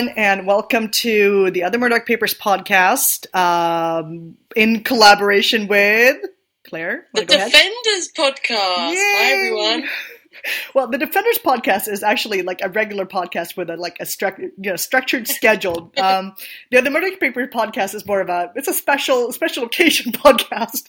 Everyone, and welcome to the Other Murdock Papers podcast um, in collaboration with Claire. The Defenders podcast. Yay! Hi, everyone. Well, the Defenders podcast is actually like a regular podcast with a like a stru- you know, structured schedule. Um, the the Murdock Paper podcast is more of a it's a special special occasion podcast.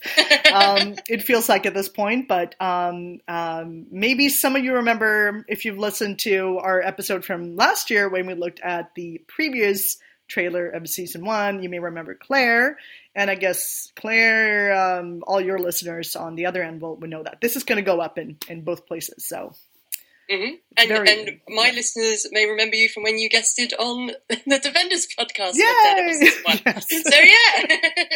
Um, it feels like at this point, but um, um, maybe some of you remember if you've listened to our episode from last year when we looked at the previous trailer of season one. You may remember Claire, and I guess Claire, um, all your listeners on the other end will, will know that this is going to go up in, in both places. So. Mm-hmm. And, very, and my yeah. listeners may remember you from when you guested on the Defenders podcast. Yes. So yeah.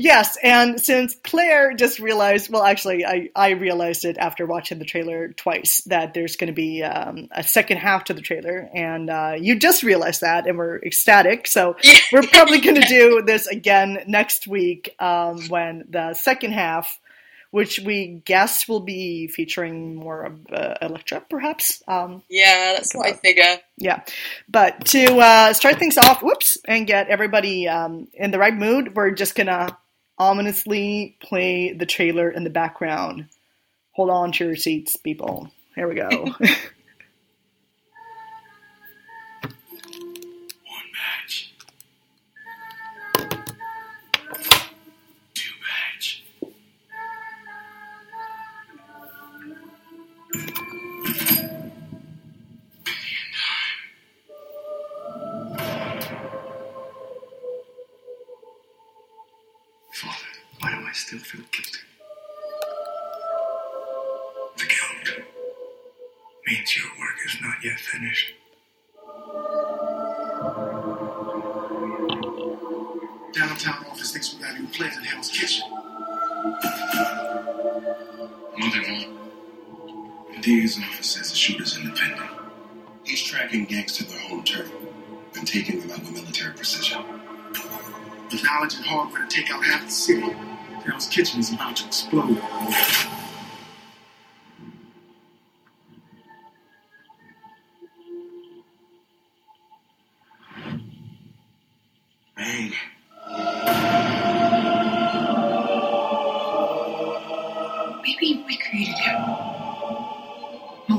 Yes, and since Claire just realized, well, actually, I, I realized it after watching the trailer twice that there's going to be um, a second half to the trailer, and uh, you just realized that, and we're ecstatic. So we're probably going to do this again next week um, when the second half which we guess will be featuring more of uh, Elektra, perhaps. Um, yeah, that's what I figure. Yeah, but to uh, start things off, whoops, and get everybody um, in the right mood, we're just gonna ominously play the trailer in the background. Hold on to your seats, people. Here we go.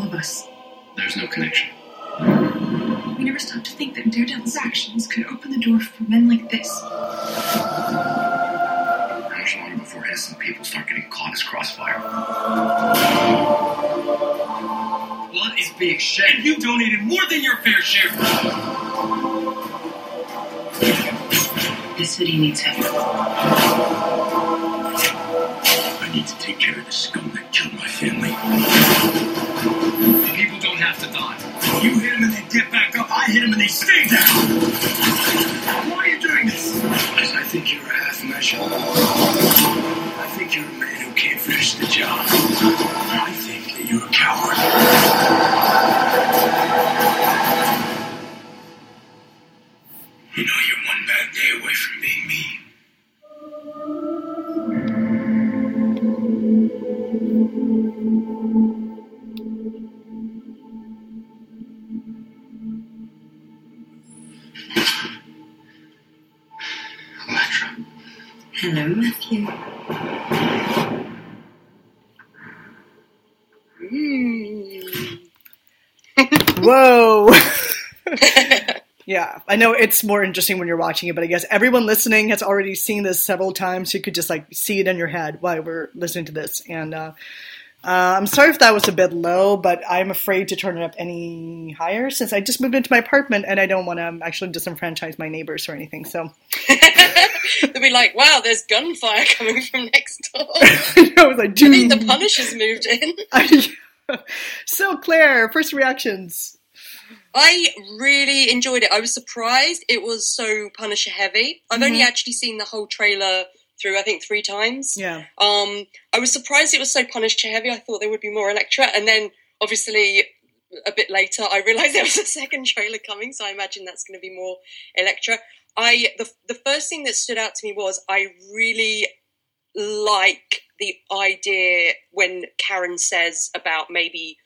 of us. There's no connection. We never stopped to think that Daredevil's actions could open the door for men like this How much longer before innocent people start getting caught as crossfire. Blood is being shed. You donated more than your fair share. This city needs help. I need to take care of the scum that killed my family. People don't have to die. You hit them and they get back up. I hit them and they stay down. Why are you doing this? I think you're a half measure I think you're a man who can't finish the job. I think that you're a coward. Hello, Matthew. Whoa. yeah, I know it's more interesting when you're watching it, but I guess everyone listening has already seen this several times. So you could just like see it in your head while we're listening to this. And uh, uh, I'm sorry if that was a bit low, but I'm afraid to turn it up any higher since I just moved into my apartment and I don't want to actually disenfranchise my neighbors or anything. So they'll be like, "Wow, there's gunfire coming from next door." I was like, "Dude, I think the Punisher's moved in." so, Claire, first reactions. I really enjoyed it. I was surprised it was so Punisher heavy. I've mm-hmm. only actually seen the whole trailer through, I think, three times. Yeah. Um, I was surprised it was so Punisher heavy. I thought there would be more Elektra, and then obviously a bit later I realised there was a second trailer coming, so I imagine that's going to be more Elektra. I the the first thing that stood out to me was I really like the idea when Karen says about maybe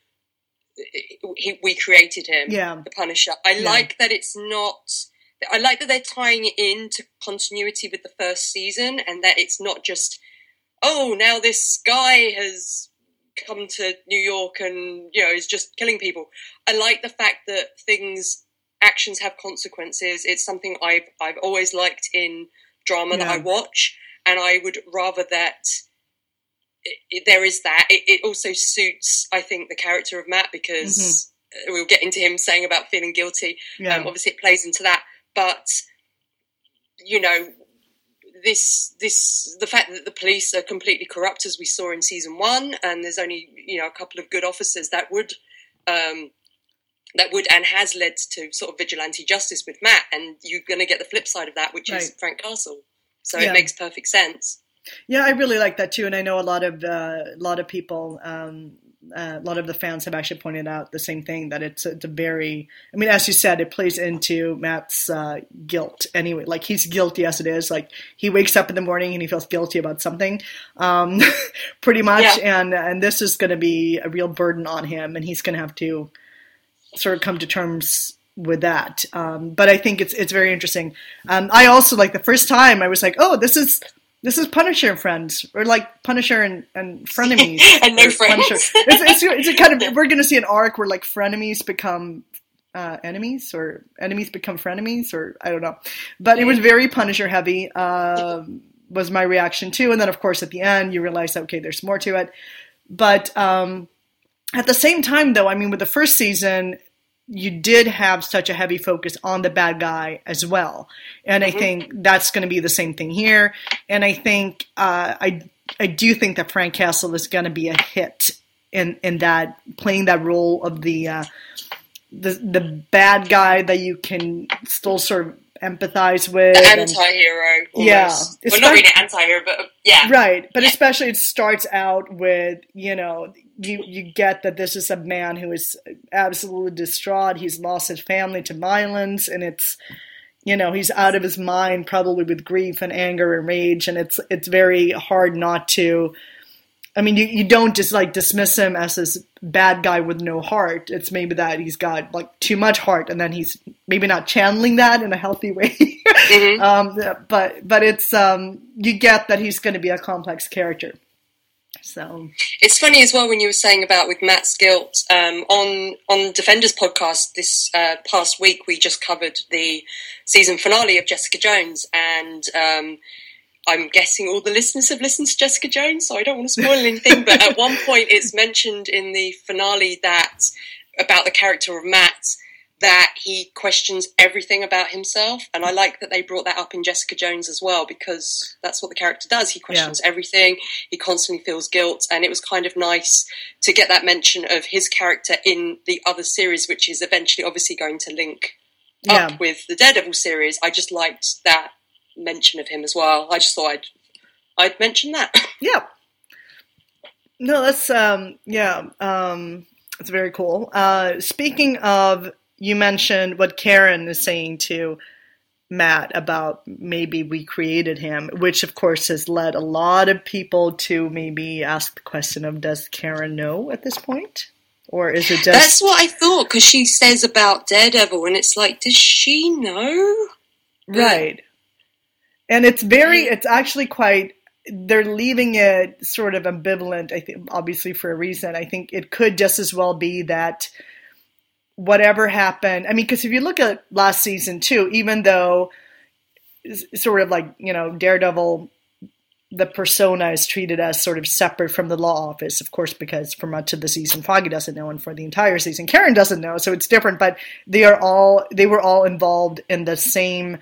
he, we created him, Yeah. the Punisher. I Yeah. like that it's not. I like that they're tying it into continuity with the first season, and that it's not just, oh, now this guy has come to New York and you know is just killing people. I like the fact that things, actions have consequences. It's something I've I've always liked in drama that I watch, and I would rather that it, it- there is that. It, it also suits, I think, the character of Matt because uh we'll get into him saying about feeling guilty. Yeah. Um, obviously, it plays into that, but you know, this this the fact that the police are completely corrupt, as we saw in season one, and there's only you know a couple of good officers that would. Um, that would and has led to sort of vigilante justice with Matt, and you're going to get the flip side of that, which is Frank Castle. So Yeah. it makes perfect sense. Yeah, I really like that too, and I know a lot of uh, a lot of people, um, uh, a lot of the fans have actually pointed out the same thing that it's it's a very, I mean, as you said, it plays into Matt's uh, guilt anyway. Like he's guilty as it is. Like he wakes up in the morning and he feels guilty about something, um, pretty much, and and this is going to be a real burden on him, and he's going to have to sort of come to terms with that. Um, but I think it's it's very interesting. Um, I also like the first time I was like, oh, this is this is Punisher and Friends, or like Punisher and, and frenemies, And Or friends. Punisher. It's, it's, it's a kind of we're going to see an arc where like frenemies become uh, enemies, or enemies become frenemies, or I don't know. But it was very Punisher heavy. Um, was my reaction too, and then of course at the end you realize okay, there's more to it. But um, at the same time, though, I mean, with the first season, you did have such a heavy focus on the bad guy as well, and I think that's going to be the same thing here. And I think uh, I I do think that Frank Castle is going to be a hit in in that playing that role of the uh, the the bad guy that you can still sort of empathize with. The anti-hero. Almost. Yeah. Well, not really an anti-hero, but uh, yeah. right but especially it starts out with you know you you get that this is a man who is absolutely distraught he's lost his family to violence and it's you know he's out of his mind probably with grief and anger and rage and it's it's very hard not to I mean, you, you don't just like dismiss him as this bad guy with no heart. It's maybe that he's got like too much heart, and then he's maybe not channeling that in a healthy way. Mhm. um, but but it's um, you get that he's going to be a complex character. So It's funny as well when you were saying about with Matt's guilt um, on on Defenders podcast this uh, past week. We just covered the season finale of Jessica Jones, and um, I'm guessing all the listeners have listened to Jessica Jones, so I don't want to spoil anything. but at one point, it's mentioned in the finale that about the character of Matt that he questions everything about himself, and I like that they brought that up in Jessica Jones as well because that's what the character does. He questions everything. He constantly feels guilt, and it was kind of nice to get that mention of his character in the other series, which is eventually obviously going to link yeah, up with the Daredevil series. I just liked that mention of him as well. I just thought I'd I'd mention that. yeah. No, that's um, yeah, um, it's very cool. Uh, speaking of, you mentioned what Karen is saying to Matt about maybe we created him, which of course has led a lot of people to maybe ask the question of does Karen know at this point? Or is it just That's what I thought because she says about Daredevil, and it's like, does she know? right? And it's very, it's actually quite, they're leaving it sort of ambivalent, I think, obviously for a reason. I think it could just as well be that whatever happened, I mean, because if you look at last season too, even though sort of like, you know, Daredevil, the persona is treated as sort of separate from the law office, of course, because for much of the season, Foggy doesn't know, and for the entire season, Karen doesn't know, so it's different. But they are all they were all involved in the same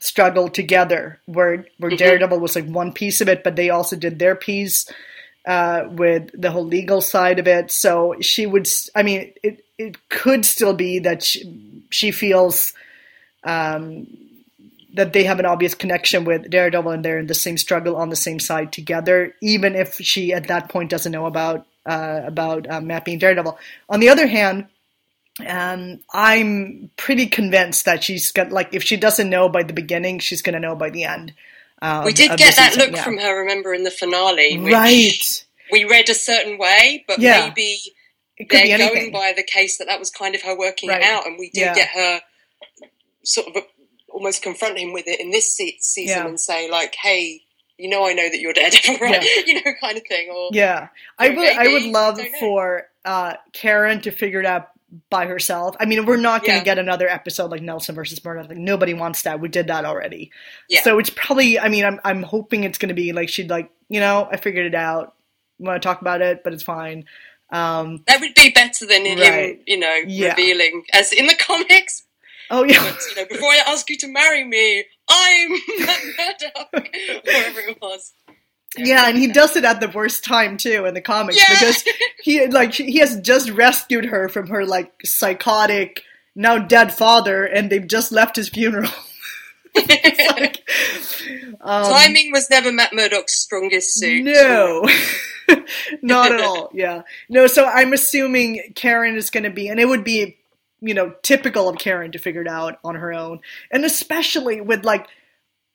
struggle together, where where Mhm. Daredevil was like one piece of it, but they also did their piece uh, with the whole legal side of it. So she would, s- I mean, it it could still be that she, she feels. Um, that they have an obvious connection with Daredevil and they're in the same struggle on the same side together, even if she at that point doesn't know about uh, about uh, Matt being Daredevil. On the other hand, um, I'm pretty convinced that she's got like if she doesn't know by the beginning, she's going to know by the end. Um, We did get that season, look yeah. from her, remember, in the finale, which right. we read a certain way, but Yeah. maybe it could they're anything. going by the case that that was kind of her working Right. it out, and we do Yeah. get her sort of almost confront him with it in this se- season Yeah. and say like, "Hey, you know, I know that you're dead, right? you know, kind of thing." Or Yeah, I would. I would love for uh, Karen to figure it out by herself. I mean, we're not going to Yeah. get another episode like Nelson versus Murdock. Like nobody wants that. We did that already. Yeah. So it's probably. I mean, I'm I'm hoping it's going to be like she'd like you know I figured it out. Want to talk about it, but it's fine. Um, that would be better than him, you know, Yeah. revealing as in the comics. oh yeah. But, you know, before I ask you to marry me, I'm Murdock, whatever it was. Yeah, and he does it at the worst time too in the comics Yeah. because he like he has just rescued her from her like psychotic now dead father, and they've just left his funeral. Like, um, Timing was never Matt Murdock's strongest suit. No, not at all. Yeah, no. So I'm assuming Karen is going to be, and it would be, you know, typical of Karen to figure it out on her own, and especially with like,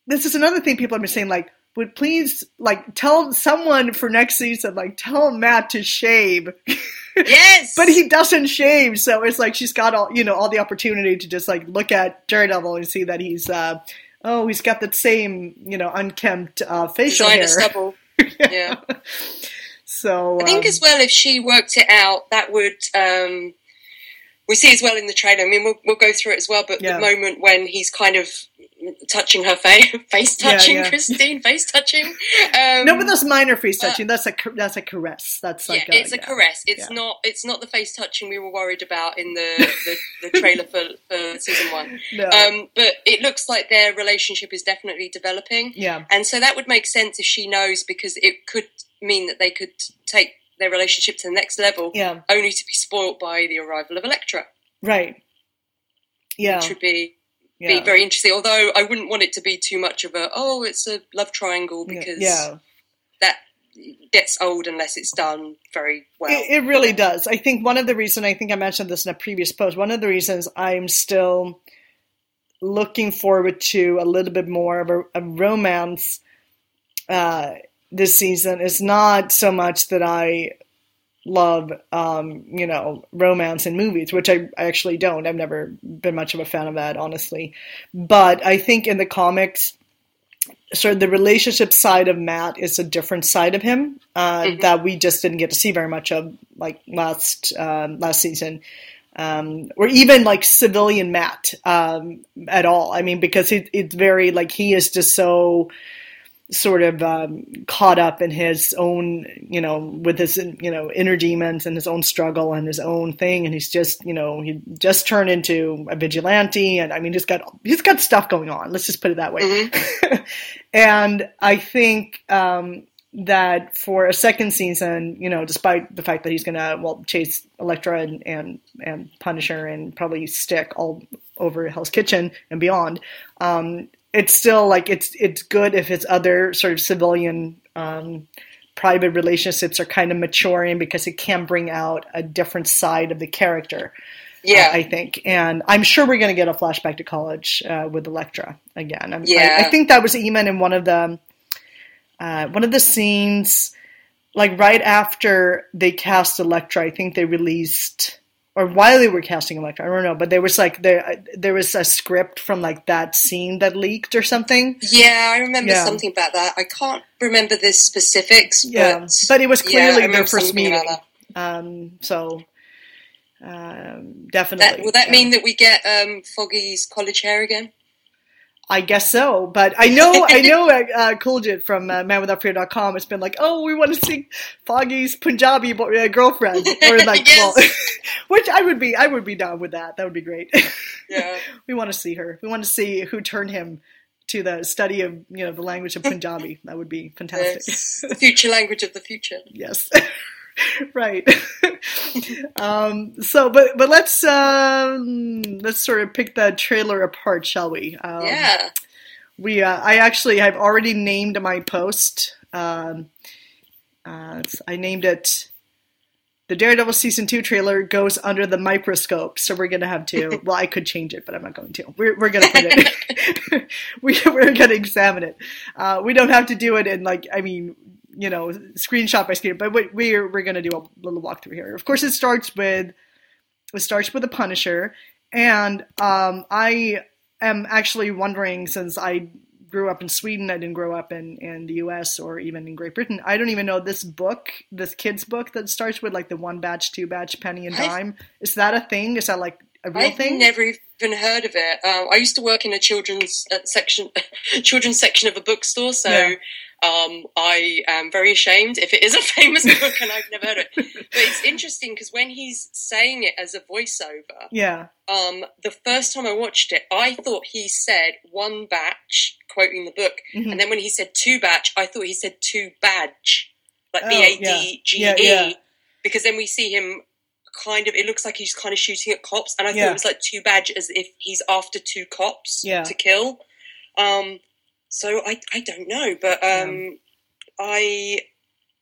this is another thing people have been saying, like. Would please like tell someone for next season, like tell Matt to shave, Yes, but he doesn't shave, so it's like she's got all you know all the opportunity to just like look at Daredevil and see that he's uh oh he's got that same you know unkempt uh, facial hair. stubble. Yeah. So I think um, as well, if she worked it out, that would. Um, we see as well in the trailer. I mean, we'll, we'll go through it as well. But Yeah. the moment when he's kind of touching her face, face touching yeah. Christine, face touching. Um, no, but that's minor face touching. that's a that's a caress. That's like yeah, a, it's a yeah. caress. It's yeah. not. It's not the face touching we were worried about in the the, the trailer for, for season one. No. Um, but it looks like their relationship is definitely developing. yeah, And so that would make sense if she knows because it could mean that they could take their relationship to the next level yeah, only to be spoilt by the arrival of Elektra. right. Yeah, which would be, yeah. be very interesting. Although I wouldn't want it to be too much of a, oh, it's a love triangle because yeah. that gets old unless it's done very well. It, it really does. I think one of the reasons I think I mentioned this in a previous post. One of the reasons I'm still looking forward to a little bit more of a, a romance uh, this season is not so much that I love, um, you know, romance in movies, which I, I actually don't. I've never been much of a fan of that, honestly. But I think in the comics, sort of the relationship side of Matt is a different side of him uh, Mhm. that we just didn't get to see very much of, like last um, last season, um, or even like civilian Matt um, at all. I mean, because it, it's very like he is just so sort of um, caught up in his own, you know, with his, you know, inner demons and his own struggle and his own thing, and he's just, you know, he just turned into a vigilante, and I mean, he's got he's got stuff going on. Let's just put it that way. Mhm. and I think um, that for a second season, you know, despite the fact that he's gonna well chase Elektra and and, and Punisher and probably stick all over Hell's Kitchen and beyond, um, it's still like it's it's good if his other sort of civilian um, private relationships are kind of maturing because it can bring out a different side of the character. yeah. I think, and I'm sure we're going to get a flashback to college uh, with Elektra again. I'm, Yeah. I, I think that was even in one of the uh, one of the scenes, like right after they cast Elektra. I think they released, or while they were casting Elektra, I don't know, but there was like there there was a script from like that scene that leaked or something. yeah, I remember Yeah. something about that. I can't remember the specifics, Yeah, but, but it was yeah, clearly their first meeting. Um, so um, definitely. That, will that yeah. mean that we get um, Foggy's college hair again? I guess so, but I know I know uh, uh, Kuljit from uh, ManWithoutFear.com has been like, oh, we want to see Foggy's Punjabi bo- uh, girlfriend, or like, Yes. well, which I would be, I would be down with that. That would be great. Yeah. we want to see her. We want to see who turned him to the study of you know the language of Punjabi. That would be fantastic. It's the future language of the future. yes, right. um, so, but but let's um, let's sort of pick the trailer apart, shall we? Um, yeah. we uh, I actually have already named my post. Um, uh, I named it the Daredevil season two trailer goes under the microscope. So we're gonna have to. Well, I could change it, but I'm not going to. We're we're gonna put it. we we're gonna examine it. Uh, we don't have to do it in like. I mean, you know, screenshot by screenshot. But we- we're we're gonna do a little walkthrough here. Of course, it starts with it starts with the Punisher, and um, I am actually wondering since I grew up in Sweden, I didn't grow up in in the U.S. or even in Great Britain. I don't even know this book, this kid's book that starts with like the one batch, two batch, penny and I've- dime. Is that a thing? Is that like a real thing? I've thing? never even heard of it. Um, I used to work in a children's uh, section, children's section of a bookstore, so Yeah. Um, I am very ashamed if it is a famous book and I've never heard it. But it's interesting because when he's saying it as a voiceover, yeah, um, the first time I watched it, I thought he said one batch, quoting the book, Mhm. and then when he said two batch, I thought he said two badge, like Oh, B A D G yeah. Yeah, E, yeah. because then we see him kind of. It looks like he's kind of shooting at cops, and I thought it was like two badge as if he's after two cops Yeah. to kill. Um, so I I don't know, but um, I.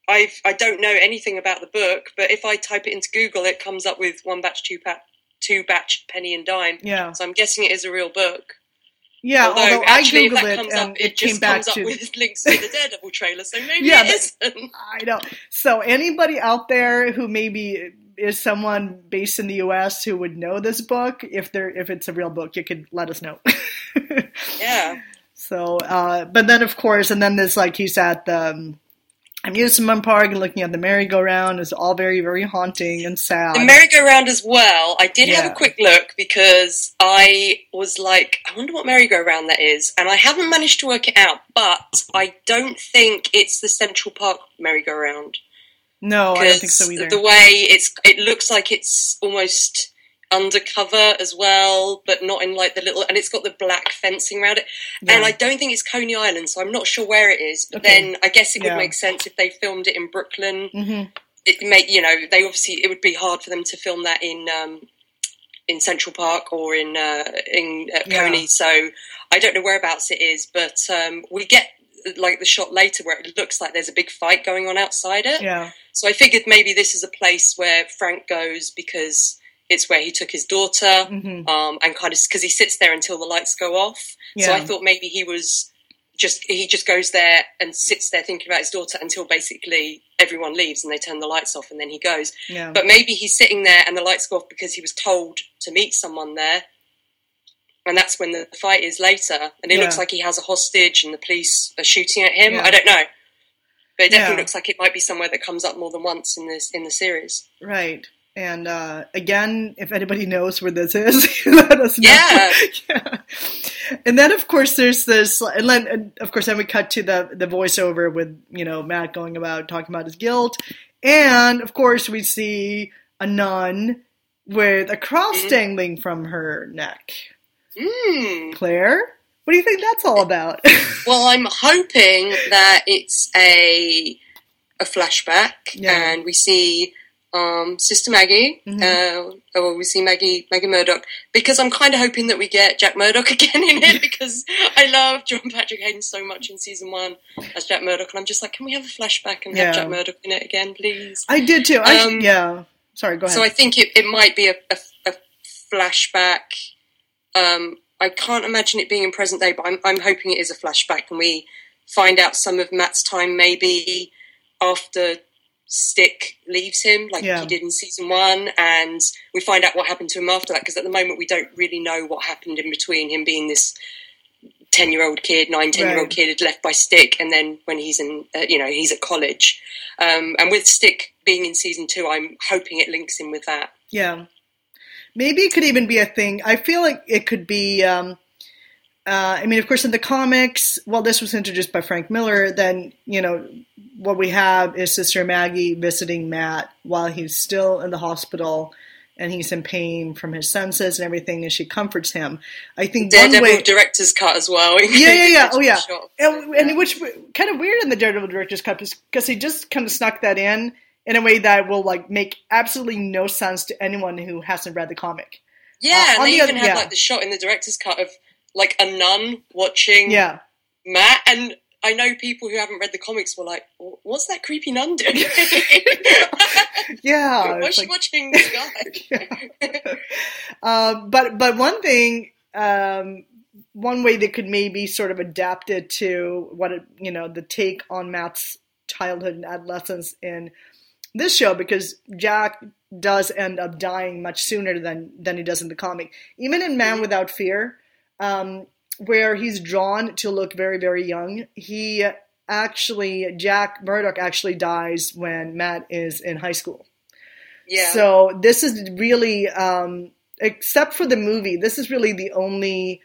I've, I don't know anything about the book, but if I type it into Google, it comes up with one batch, two, pa- two batch, penny and dime. yeah, So I'm guessing it is a real book. yeah. Although, Although, actually, I googled it comes and up, it, it, came just back comes up to with links to the Daredevil trailer. So maybe Yeah, it isn't. I know. So anybody out there who maybe is someone based in the U.S. who would know this book, if they're if it's a real book, you could let us know. Yeah. So, uh, but then of course, and then there's like he's at the um, amusement park and looking at the merry-go-round is all very very haunting and sad. The merry-go-round as well. I did have a quick look because I was like, I wonder what merry-go-round that is, and I haven't managed to work it out. But I don't think it's the Central Park merry-go-round. no, I don't think so either. The way it's, it looks like it's almost undercover as well, but not in like the little, and it's got the black fencing around it. Yeah. And I don't think it's Coney Island, so I'm not sure where it is. But Okay. then I guess it would Yeah. make sense if they filmed it in Brooklyn. Mhm. It may, you know, they obviously it would be hard for them to film that in um, in Central Park or in uh, in uh, Yeah. Coney. So I don't know whereabouts it is, but um, we get like the shot later where it looks like there's a big fight going on outside it. Yeah, So I figured maybe this is a place where Frank goes because it's where he took his daughter, hmm um, and kind of because he sits there until the lights go off. So I thought maybe he was just he just goes there and sits there thinking about his daughter until basically everyone leaves and they turn the lights off and then he goes. yeah, But maybe he's sitting there and the lights go off because he was told to meet someone there. And that's when the fight is later. And it Yeah. looks like he has a hostage and the police are shooting at him. Yeah. I don't know. But it definitely Yeah. looks like it might be somewhere that comes up more than once in this in the series. right. And uh, again, if anybody knows where this is, let us know. Yeah. yeah. And then, of course, there's this, and then, and of course, then we cut to the the voiceover with you know Matt going about talking about his guilt, and of course, we see a nun with a cross Mhm. dangling from her neck. Hmm. Claire, what do you think that's all about? Well, I'm hoping that it's a a flashback, Yeah. and we see um, Sister Maggie, Mhm. uh, or we see Maggie Maggie Murdock, because I'm kind of hoping that we get Jack Murdock again in it because I love John Patrick Hayden so much in season one as Jack Murdock, and I'm just like, can we have a flashback and Yeah. have Jack Murdock in it again, please? I did too. I, Um, yeah. Sorry, go ahead. So I think it, it might be a, a, a flashback. Um, I can't imagine it being in present day, but I'm, I'm hoping it is a flashback, and we find out some of Matt's time maybe after Stick leaves him, like Yeah. he did in season one, and we find out what happened to him after that. Because at the moment, we don't really know what happened in between him being this. 10 year old kid, nine, 10 year old Right. kid left by Stick, and then when he's in, uh, you know, he's at college. Um, and with Stick being in season two, I'm hoping it links in with that. Yeah. Maybe it could even be a thing. I feel like it could be. Um, uh, I mean, of course, in the comics, well, this was introduced by Frank Miller. Then, you know, what we have is Sister Maggie visiting Matt while he's still in the hospital and he's in pain from his senses and everything, and she comforts him. I think one Daredevil way. director's cut as well. Yeah, yeah, yeah. Oh, yeah. And, and which kind of weird in the Daredevil director's cut because he just kind of snuck that in in a way that will like make absolutely no sense to anyone who hasn't read the comic. Yeah, Uh, and they the even other- have yeah. like the shot in the director's cut of like a nun watching Yeah, Matt, and I know people who haven't read the comics were like, "What's that creepy nun doing? yeah. Is she like- watching this guy?" Um, but but one thing, um, one way that could maybe sort of adapt it to what it, you know the take on Matt's childhood and adolescence in this show because Jack does end up dying much sooner than than he does in the comic. Even in Man Without Fear, um, where he's drawn to look very very young, he actually Jack Murdock actually dies when Matt is in high school. Yeah. So this is really, um, except for the movie, this is really the only,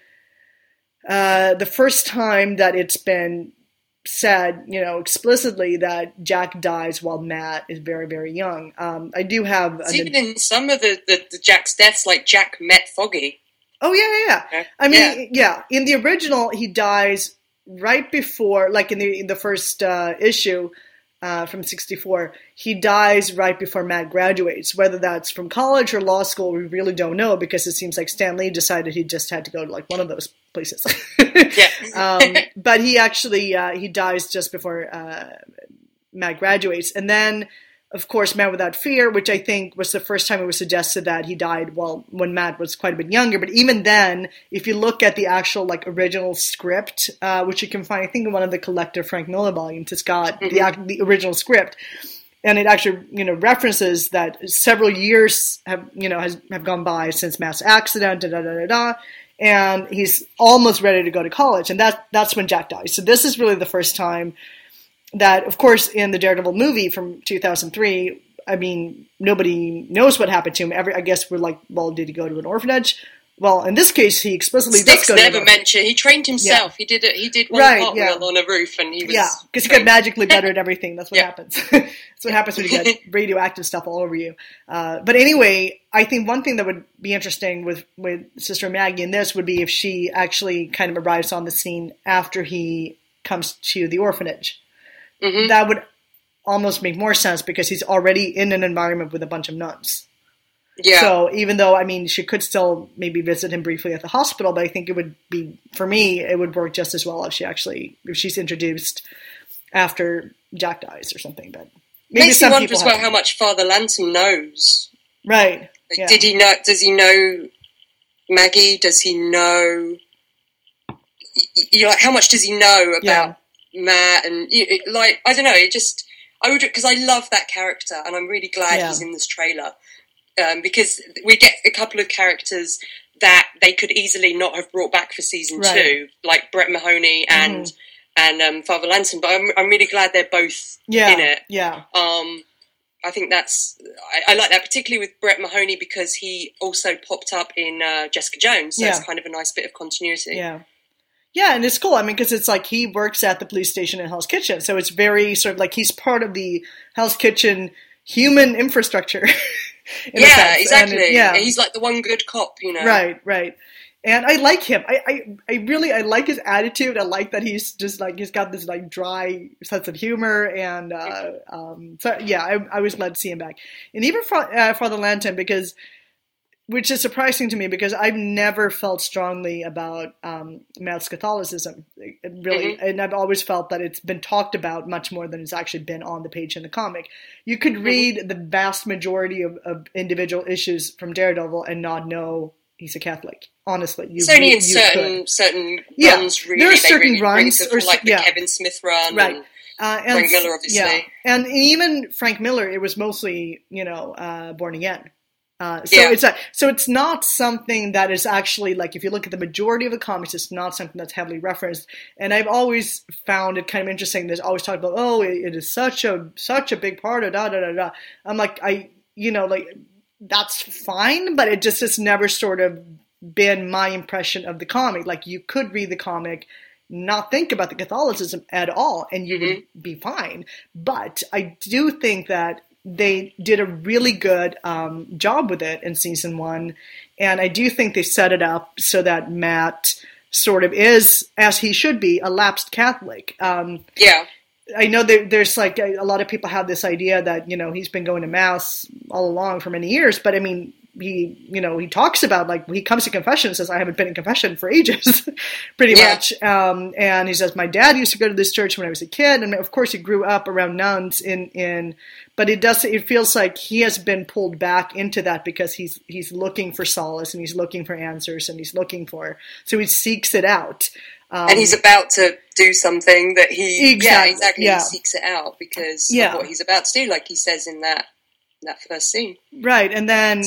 uh, the first time that it's been said, you know, explicitly that Jack dies while Matt is very, very young. Um, I do have. An- even in some of the, the, the Jack's deaths, like Jack met Foggy. Oh yeah, yeah, yeah. Yeah. I mean, yeah. In the original, he dies right before, like in the in the first uh, issue uh, from '64, he dies right before Matt graduates. Whether that's from college or law school, we really don't know because it seems like Stan Lee decided he just had to go to like one of those places. Yeah. um, but he actually uh, he dies just before uh, Matt graduates, and then of course Man Without Fear, which I think was the first time it was suggested that he died well when Matt was quite a bit younger. But even then, if you look at the actual like original script, uh, which you can find, I think in one of the collector Frank Miller volumes, it's got the the original script. And it actually, you know, references that several years have, you know, has have gone by since Matt's accident, da da da da da, and he's almost ready to go to college, and that that's when Jack dies. So this is really the first time that, of course, in the Daredevil movie from 2003, I mean, nobody knows what happened to him. Every, I guess we're like, well, did he go to an orphanage? Well, in this case, he explicitly Sticks does go never mentioned. He trained himself. He did it. He did one Right, yeah. on a roof, and he was Yeah, because get trained. magically better at everything. That's what Yeah. happens. That's what happens when you get radioactive stuff all over you. Uh, but anyway, I think one thing that would be interesting with, with Sister Maggie in this would be if she actually kind of arrives on the scene after he comes to the orphanage. Mhm. That would almost make more sense because he's already in an environment with a bunch of nuns. Yeah. So even though I mean she could still maybe visit him briefly at the hospital, but I think it would be for me it would work just as well if she actually if she's introduced after Jack dies or something. But maybe Makes me some wonder as well how much Father Lantom knows. right. Like, Yeah. Did he know? Does he know Maggie? Does he know? You know, how much does he know about Matt? And it- like, I don't know. It just I would because I love that character, and I'm really glad Yeah. he's in this trailer um, because we get a couple of characters that they could easily not have brought back for season Right. two, like Brett Mahoney and and um, Father Lantom. But I'm, I'm really glad they're both Yeah. in it. Yeah. Um, I think that's I, I like that particularly with Brett Mahoney because he also popped up in uh, Jessica Jones, so Yeah. it's kind of a nice bit of continuity. Yeah. Yeah, and it's cool. I mean, because it's like he works at the police station in Hell's Kitchen, so it's very sort of like he's part of the Hell's Kitchen human infrastructure. in Yeah. And exactly. it- yeah, he's like the one good cop, you know. Right, right. And I like him. I, I, I really, I like his attitude. I like that he's just like he's got this like dry sense of humor, and uh, um, so yeah, I, I was glad to see him back. And even for uh, Father Lantom, because which is surprising to me because I've never felt strongly about um, Matt's Catholicism, really, and I've always felt that it's been talked about much more than it's actually been on the page in the comic. You could read the vast majority of, of individual issues from Daredevil and not know he's a Catholic. Honestly, you, It's only you in certain could. certain Yeah, runs really. there are certain really runs or like the yeah. Kevin Smith run, Right. and- Uh, and Frank Miller, obviously. Yeah, and even Frank Miller, it was mostly you know uh, Born Again. Uh, so Yeah. it's a, so it's not something that is actually like if you look at the majority of the comics, it's not something that's heavily referenced. And I've always found it kind of interesting. There's always talked about oh, it, it is such a such a big part of da da da da. I'm like I you know like that's fine, but it just has never sort of been my impression of the comic. Like you could read the comic, not think about the Catholicism at all, and you would be fine. But I do think that they did a really good um, job with it in season one, and I do think they set it up so that Matt sort of is, as he should be, a lapsed Catholic. Um, yeah, I know there, there's like a, a lot of people have this idea that you know he's been going to mass all along for many years, but I mean he you know he talks about like he comes to confession and says I haven't been in confession for ages, pretty Yeah. much. Um, and he says my dad used to go to this church when I was a kid, and of course he grew up around nuns in in. But it does. It feels like he has been pulled back into that because he's he's looking for solace and he's looking for answers and he's looking for. So he seeks it out. Um, and he's about to do something that he Exactly, yeah exactly yeah. he seeks it out because Yeah. of what he's about to do like he says in that that first scene right, and then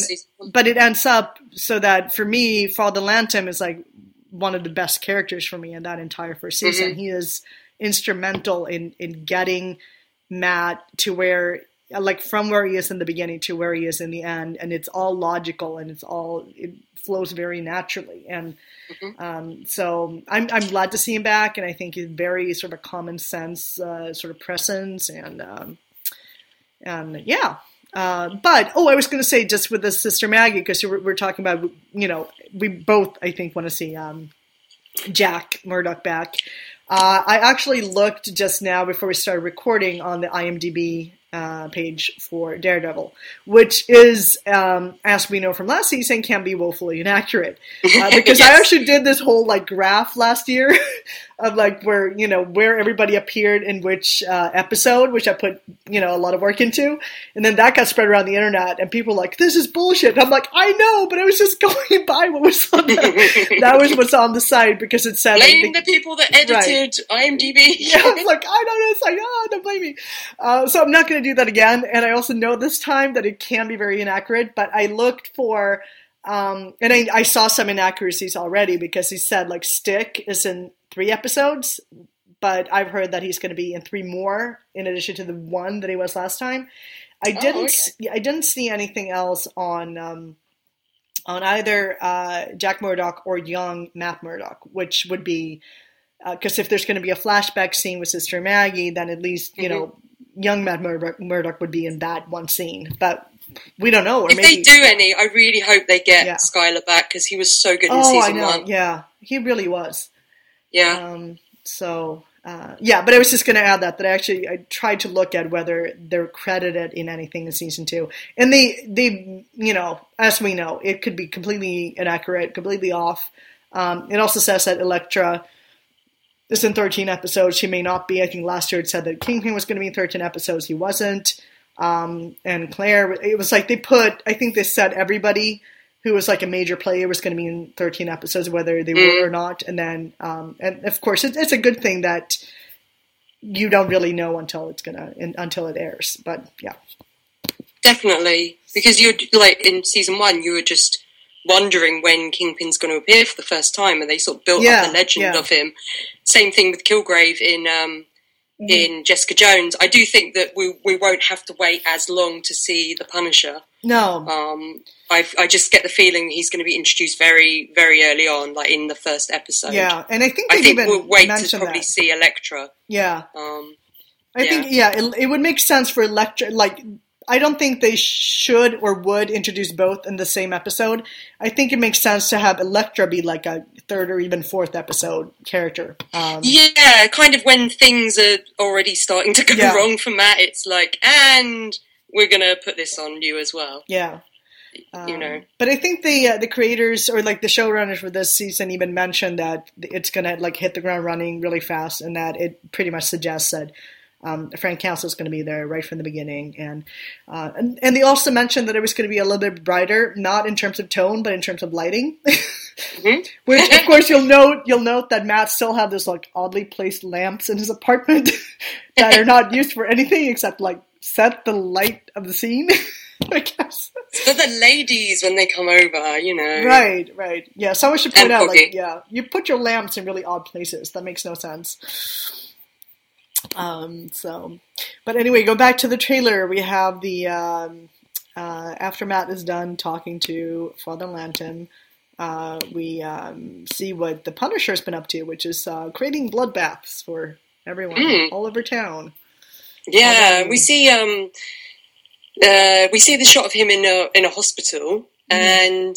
but it ends up so that for me, Father Lantom is like one of the best characters for me in that entire first season. Mhm. He is instrumental in in getting Matt to where like from where he is in the beginning to where he is in the end and it's all logical and it's all it flows very naturally and Mhm. um, so I'm, I'm glad to see him back and I think he's very sort of a common sense uh, sort of presence and um, and yeah uh, but oh, I was going to say just with the Sister Maggie because we're, we're talking about you know we both I think want to see um, Jack Murdock back. Uh, I actually looked just now before we started recording on the IMDb uh, page for Daredevil, which is, um, as we know from last season, can be woefully inaccurate. Uh, because I actually did this whole like graph last year of like where you know where everybody appeared in which uh, episode, which I put you know a lot of work into, and then that got spread around the internet, and people were like, "This is bullshit." And I'm like, "I know, but I was just going by what was on the, that was what's on the site because it said like, blame the- the people that edited IMDb yeah, I was like, I know. this, like, oh, don't blame me. Uh, so I'm not going to do that again. And I also know this time that it can be very inaccurate, but I looked for, um, and I, I saw some inaccuracies already because he said like Stick is in three episodes, but I've heard that he's going to be in three more in addition to the one that he was last time. I Oh, didn't, okay. see, I didn't see anything else on, um, on either uh, Jack Murdock or young Matt Murdock, which would be because if there's going to be a flashback scene with Sister Maggie, then at least you Mhm. know young Matt Murdock, Murdock would be in that one scene. But we don't know. Or if maybe they do any I really hope they get Yeah. Skyler back because he was so good in Oh, season one Yeah, he really was. yeah Um, so uh, yeah, but I was just going to add that that I actually I tried to look at whether they're credited in anything in season two, and they they you know as we know it could be completely inaccurate, completely off. Um, it also says that Elektra is in 13 episodes. She may not be. I think last year it said that Kingpin was going to be in 13 episodes. He wasn't. Um, and Claire, it was like they put. I think they said everybody who was like a major player was going to be in 13 episodes, whether they were or not. And then, um, and of course, it's, it's a good thing that you don't really know until it's gonna until it airs. But yeah, definitely because you're like in season one you were just wondering when Kingpin's going to appear for the first time and they sort of built Yeah, up the legend yeah. of him same thing with Kilgrave in um Mm-hmm. in Jessica Jones I do think that we we won't have to wait as long to see the Punisher no, um I I just get the feeling he's going to be introduced very very early on like in the first episode yeah, and I think I think even we'll wait to probably that. see Elektra Yeah, um I think yeah, it, it would make sense for Elektra. Like, I don't think they should or would introduce both in the same episode. I think it makes sense to have Elektra be like a third or even fourth episode character. Um, Yeah, kind of when things are already starting to go Yeah. wrong for Matt, it's like, and we're gonna put this on you as well. yeah. You Um, know. but I think the uh, the creators or like the showrunners for this season even mentioned that it's gonna like hit the ground running really fast, and that it pretty much suggests that um, Frank Castle is going to be there right from the beginning, and, uh, and and they also mentioned that it was going to be a little bit brighter, not in terms of tone, but in terms of lighting. Mhm. Which, of course, you'll note you'll note that Matt still have this like oddly placed lamps in his apartment that are not used for anything except like set the light of the scene. I guess. For the ladies when they come over, you know. Right, right. Yeah, someone should point And out, like, yeah, you put your lamps in really odd places. That makes no sense. Um, so, but anyway, go back to the trailer. We have the, um, uh, after Matt is done talking to Father Lantom, uh, we um, see what the Punisher's been up to, which is uh, creating bloodbaths for everyone Mm. all over town. Yeah, Um, we see um uh we see the shot of him in a in a hospital Mm. and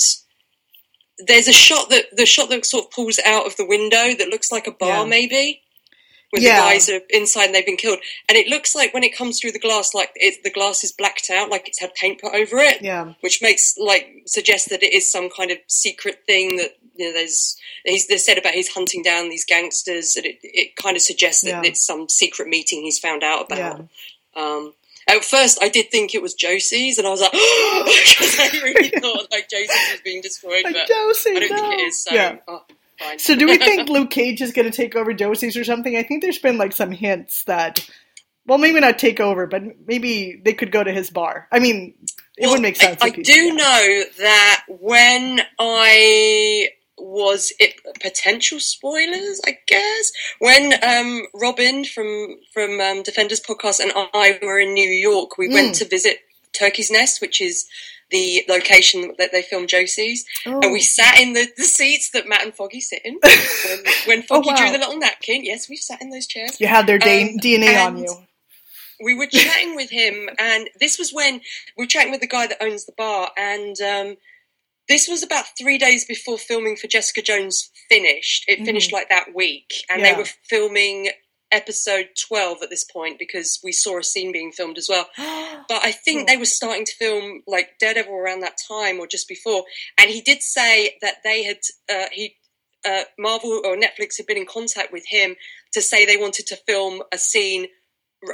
there's a shot that the shot that sort of pulls out of the window that looks like a bar Yeah. maybe. With Yeah. the guys are inside and they've been killed. And it looks like when it comes through the glass, like it, the glass is blacked out, like it's had paint put over it, Yeah. which makes like suggests that it is some kind of secret thing that you know there's he's they said about he's hunting down these gangsters, and it it kind of suggests that Yeah. it's some secret meeting he's found out Yeah. about. Um, at first, I did think it was Josie's, and I was like, because I really thought like Josie's was being destroyed, but Josie, I don't no. think it is. So, Yeah. oh, fine. So do we think Luke Cage is going to take over Josie's or something? I think there's been like some hints that, well, maybe not take over, but maybe they could go to his bar. I mean, it Well, would make sense. I, I do yeah. know that when I was it potential spoilers, I guess. When um, Robin from from um, Defenders podcast and I were in New York, we Mm. went to visit Turkey's Nest, which is the location that they filmed Josie's, Oh. and we sat in the, the seats that Matt and Foggy sit in. When, when Foggy Oh, wow. drew the little napkin, yes, we sat in those chairs You had their da- Um, DNA on you. we were chatting with him, and this was when we were chatting with the guy that owns the bar, and um, this was about three days before filming for Jessica Jones finished. It finished like that week, and Yeah. they were filming episode 12 at this point because we saw a scene being filmed as well. But I think they were starting to film like Daredevil around that time or just before. And he did say that they had uh, he uh, Marvel or Netflix had been in contact with him to say they wanted to film a scene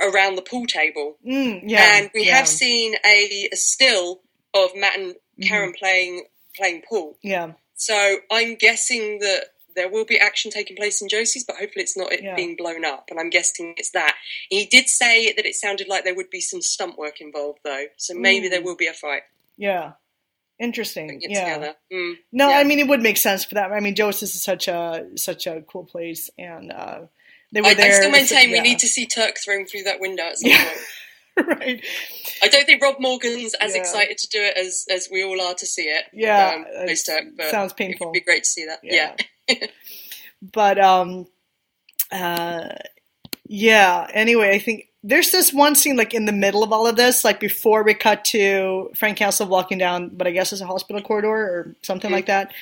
around the pool table. Mm, yeah, and we yeah, have seen a, a still of Matt and Mm-hmm. Karen playing playing pool. Yeah, So I'm guessing that there will be action taking place in Josie's, but hopefully it's not it Yeah. being blown up. And I'm guessing it's that. He did say that it sounded like there would be some stunt work involved, though. So maybe Mm. there will be a fight. yeah. Interesting. Yeah. Mm. No, Yeah. I mean it would make sense for that. I mean, Josie's is such a such a cool place, and uh, they were I, I still maintain we yeah. need to see Turk thrown through that window at some point. right. I don't think Rob Morgan's as Yeah. excited to do it as, as we all are to see it. Yeah, um, it plays Turk, but sounds It'd be great to see that. Yeah. but um uh yeah anyway i think there's this one scene like in the middle of all of this like before we cut to frank castle walking down but i guess it's a hospital corridor or something Mm-hmm. like that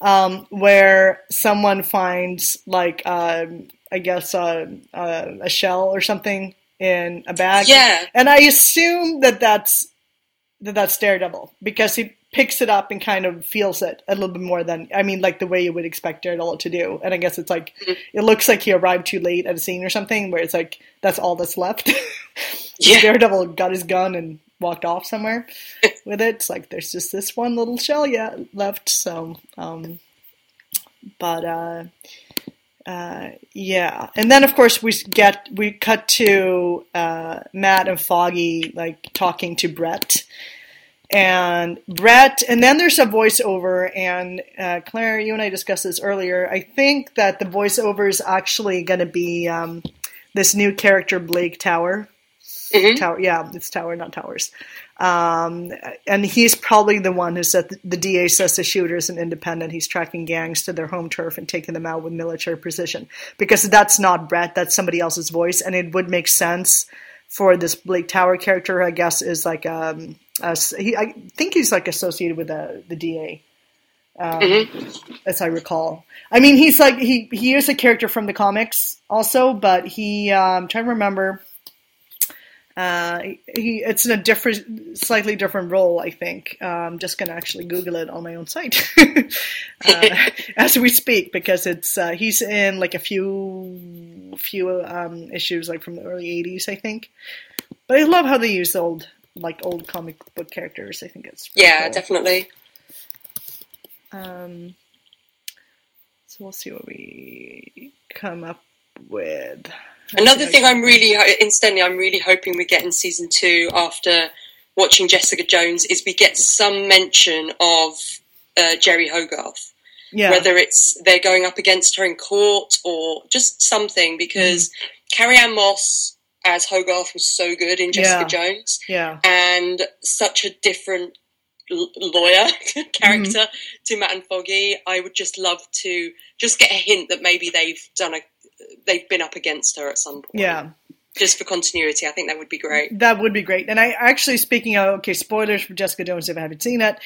um where someone finds like um i guess uh, uh, a shell or something in a bag Yeah. and i assume that that's that that's daredevil because he picks it up and kind of feels it a little bit more than I mean, like the way you would expect Daredevil to do. And I guess it's like it looks like he arrived too late at a scene or something where it's like that's all that's left. Yeah. Daredevil got his gun and walked off somewhere with it. It's like there's just this one little shell yeah left. So, um, but uh, uh, yeah, and then of course we get we cut to uh, Matt and Foggy like talking to Brett and Brett, and then there's a voiceover. And uh, Claire, you and I discussed this earlier. I think that the voiceover is actually going to be um, this new character, Blake Tower. Mhm. Tower, yeah, it's Tower, not Towers. Um, and he's probably the one who said the DA says the shooter is an independent. He's tracking gangs to their home turf and taking them out with military precision. Because that's not Brett, that's somebody else's voice, and it would make sense for this Blake Tower character. I guess is like um, a, he, I think he's like associated with the the DA. Um, As I recall, I mean, he's like he he is a character from the comics also, but he um, I'm trying to remember. Uh, he it's in a different, slightly different role. I think. Uh, I'm just gonna actually Google it on my own site uh, as we speak because it's uh, he's in like a few few um, issues like from the early '80s, I think. But I love how they use the old like old comic book characters. I think it's Yeah, cool. definitely. Um, so we'll see what we come up with. Another thing I'm really, ho- incidentally, I'm really hoping we get in season two after watching Jessica Jones is we get some mention of uh, Jeri Hogarth. yeah, Whether it's they're going up against her in court or just something, because Carrie-Anne Moss as Hogarth was so good in Jessica Jones yeah, and such a different l- lawyer character to Matt and Foggy. I would just love to just get a hint that maybe they've done a they've been up against her at some point. yeah. Just for continuity, I think that would be great. That would be great. And I actually, speaking of okay, spoilers for Jessica Jones if I haven't seen it,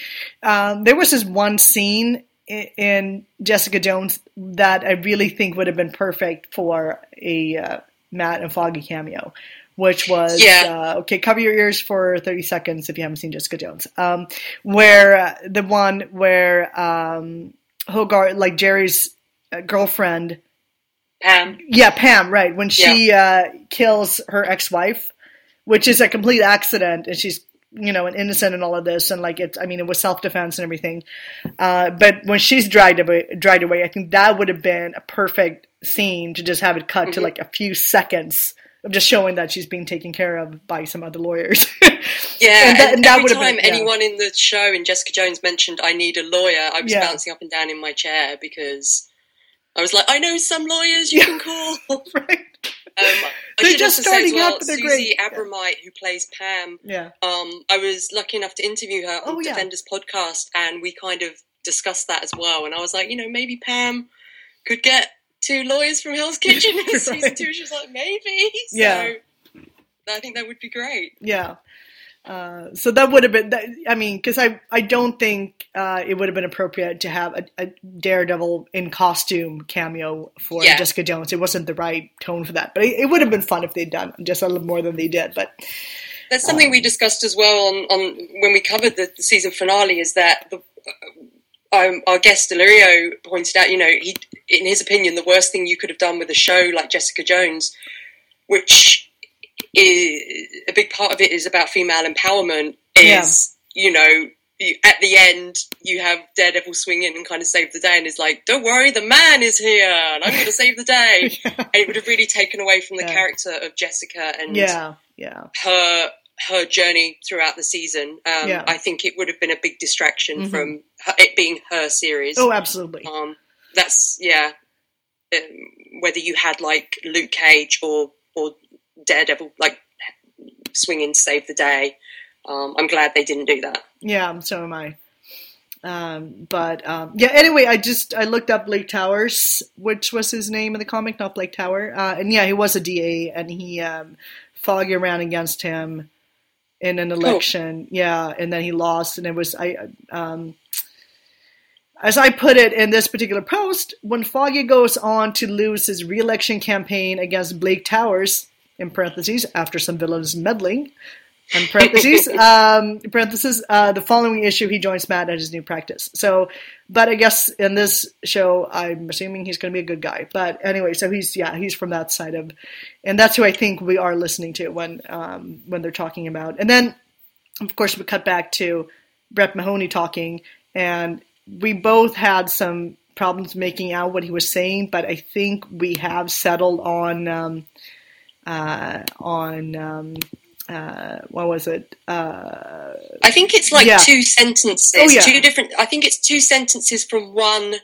um, there was this one scene in Jessica Jones that I really think would have been perfect for a uh, Matt and Foggy cameo, which was Yeah. uh, okay. Cover your ears for thirty seconds if you haven't seen Jessica Jones. Um, where uh, the one where um, Hogarth, like Jeri's uh, girlfriend, Pam. yeah, Pam, right, when she uh, kills her ex-wife, which is a complete accident, and she's you know an innocent in all of this, and like it's, I mean, it was self-defense and everything. Uh, but when she's dragged away, dragged away, I think that would have been a perfect scene to just have it cut to Mhm. like a few seconds of just showing that she's being taken care of by some other lawyers. Yeah, And that- and, and that every time been- yeah. anyone in the show in Jessica Jones mentioned I need a lawyer, I was Yeah. bouncing up and down in my chair because I was like, I know some lawyers you Yeah. can call. Um, right? I They're just also say as starting well, up, but they're Susie great. Abromeit, who plays Pam, Yeah. um, I was lucky enough to interview her on Oh, yeah. Defenders podcast, and we kind of discussed that as well. And I was like, you know, maybe Pam could get two lawyers from Hell's Kitchen in season Right. two. She was like, maybe. So Yeah. I think that would be great. Yeah. Uh, so that would have been. That, I mean, because I I don't think uh, it would have been appropriate to have a, a Daredevil in costume cameo for Yeah. Jessica Jones. It wasn't the right tone for that, but it, it would have been fun if they'd done just a little more than they did. But That's something we discussed as well on, on when we covered the, the season finale. Is that the, um, our guest Delirio pointed out? You know, he, in his opinion, the worst thing you could have done with a show like Jessica Jones, which is a big part of it is about female empowerment. Is you know. You, at the end, you have Daredevil swing in and kind of save the day, and is like, "Don't worry, the man is here, and I'm going to save the day." And it would have really taken away from the Yeah. character of Jessica and yeah, yeah, her her journey throughout the season. Um, Yeah. I think it would have been a big distraction Mhm. from her, it being her series. oh, absolutely, Um, that's yeah. Um, whether you had like Luke Cage or or Daredevil, like swing in to save the day. Um, I'm glad they didn't do that. yeah. So am I. Um, but um, yeah. Anyway, I just I looked up Blake Towers, which was his name in the comic, not Blake Tower. Uh, and yeah, he was a DA, and he um, Foggy ran against him in an election. Yeah, and then he lost, and it was I. Um, as I put it in this particular post, when Foggy goes on to lose his re-election campaign against Blake Towers, in parentheses, after some villainous meddling, in parentheses, um, parentheses, uh, the following issue he joins Matt at his new practice. So, but I guess in this show, I'm assuming he's going to be a good guy. But anyway, so he's yeah, he's from that side of, and that's who I think we are listening to when um, when they're talking about. And then, of course, we cut back to Brett Mahoney talking, and we both had some problems making out what he was saying, but I think we have settled on um, uh, on um, uh, what was it? Uh, I think it's like Yeah. two sentences, Oh, yeah. two different. I think it's two sentences from one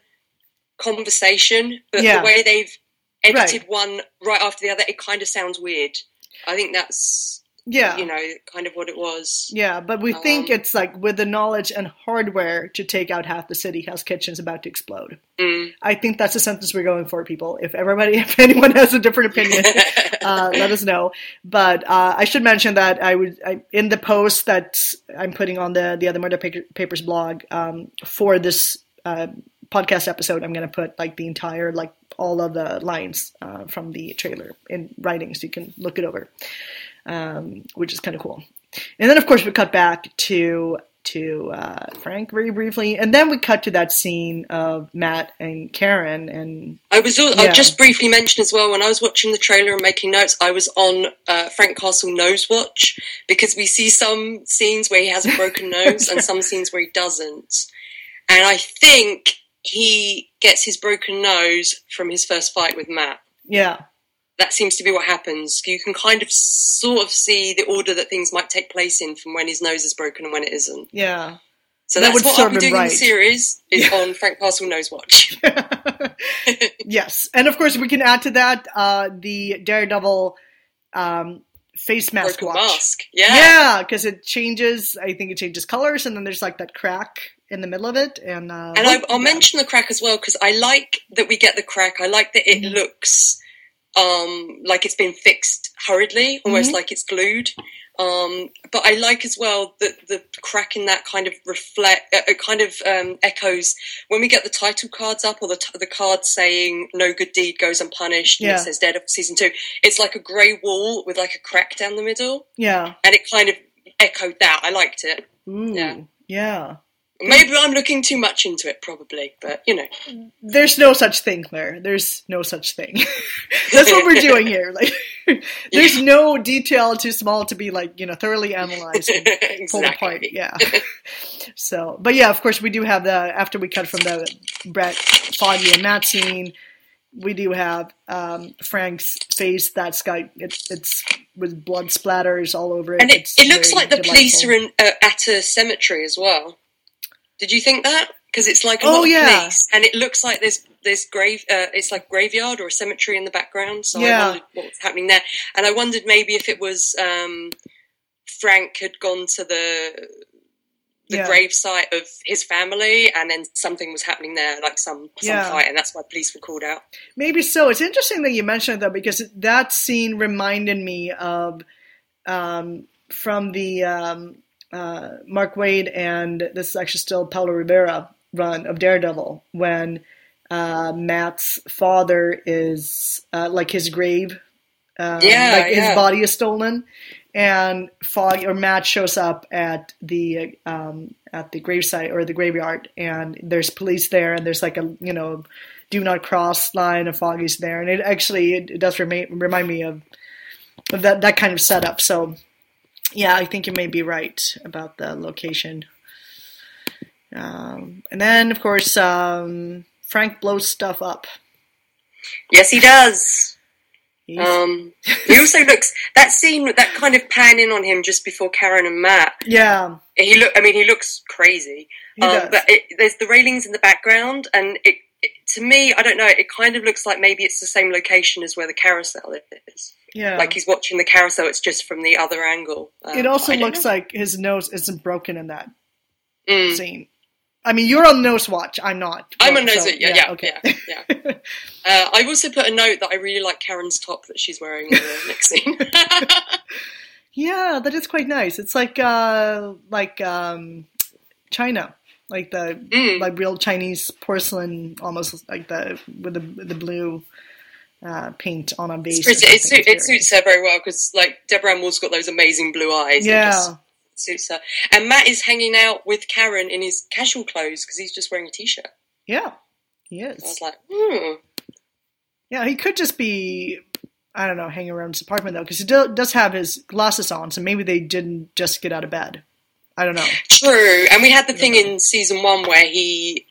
conversation, but Yeah. the way they've edited Right. one right after the other, it kind of sounds weird. I think that's yeah, you know kind of what it was. yeah, but we think Um, it's like with the knowledge and hardware to take out half the city, Hell's Kitchen's about to explode. Mm. I think that's the sentence we're going for, people. If everybody, if anyone has a different opinion, uh, let us know. But uh, I should mention that I would I, in the post that I'm putting on the the other Murdock papers blog um, for this uh, podcast episode. I'm going to put like the entire like all of the lines uh, from the trailer in writing, so you can look it over, um, which is kind of cool. And then of course we cut back to to uh, Frank very briefly, and then we cut to that scene of Matt and Karen and I was. All, Yeah. I'll just briefly mention as well when I was watching the trailer and making notes, I was on uh, Frank Castle nose watch because we see some scenes where he has a broken nose and some scenes where he doesn't, and I think he gets his broken nose from his first fight with Matt. yeah. That seems to be what happens. You can kind of sort of see the order that things might take place in from when his nose is broken and when it isn't. Yeah. So That that's would what I'll be doing in the series is on Frank Castle nose watch. yes, and of course we can add to that uh, the Daredevil um, face mask Broken watch. mask. Yeah. Yeah, because it changes. I think it changes colors, and then there's like that crack in the middle of it. And uh, And I, I'll yeah. mention the crack as well because I like that we get the crack. I like that it Mhm. looks um, like it's been fixed hurriedly, almost Mhm. like it's glued. Um, but I like as well that the crack in that kind of reflect, uh, it kind of um, echoes when we get the title cards up or the t- the card saying "No good deed goes unpunished" and Yeah. it says "Daredevil season two. It's like a grey wall with like a crack down the middle, Yeah. and it kind of echoed that. I liked it. Ooh. Yeah. Yeah. Maybe I'm looking too much into it, probably, but you know, There's no such thing, Claire. There's no such thing. That's what we're doing here. Like, there's no detail too small to be like you know thoroughly analyzed and pulled apart. Yeah. so, but yeah, of course, we do have the after we cut from the Brett, Foggy, and Matt scene. We do have um, Frank's face that's got it, it's with blood splatters all over it. And it, it looks like the police are in, uh, at a cemetery as well. Did you think that? Because it's like a Oh, lot of yeah. police, and it looks like there's there's grave. Uh, it's like graveyard or a cemetery in the background. So Yeah. I wondered what was happening there, and I wondered maybe if it was um, Frank had gone to the the Yeah. grave site of his family, and then something was happening there, like some some Yeah. fight, and that's why police were called out. Maybe so. It's interesting that you mentioned it though, because that scene reminded me of um, from the um, uh, Mark Waid and this is actually still Paolo Rivera run of Daredevil when uh, Matt's father is uh, like his grave, um, Yeah, like his body is stolen, and Fog or Matt shows up at the um, at the gravesite or the graveyard, and there's police there, and there's like a you know do not cross line, and Foggy's there, and it actually it, it does remind remind me of of that that kind of setup. So yeah, I think you may be right about the location. Um, and then of course um, Frank blows stuff up. Yes, he does. He's- Um, he also looks that scene, that kind of pan in on him just before Karen and Matt. yeah, He look. I mean, he looks crazy. he um, does. But it, there's the railings in the background, and it, it to me, I don't know. It kind of looks like maybe it's the same location as where the carousel is. Yeah. Like he's watching the carousel. It's just from the other angle. Um, it also looks know. like his nose isn't broken in that Mm. scene. I mean, you're on nose watch. I'm not. I'm on So, nose. yeah, yeah, okay. yeah, yeah. Uh, I've also put a note that I really like Karen's top that she's wearing in the next scene. Yeah, that is quite nice. It's like uh like um China. Like the Mm. like real Chinese porcelain almost like the with the the blue uh paint on a base. Pretty, it, suit, it suits her very well because, like, Deborah Woll's got those amazing blue eyes. Yeah. just suits her. And Matt is hanging out with Karen in his casual clothes because he's just wearing a t-shirt. Yeah. He is. I was like, hmm. Yeah, he could just be I don't know, hanging around his apartment though, because he do, does have his glasses on, so maybe they didn't just get out of bed. I don't know. True. And we had the thing in season one where he.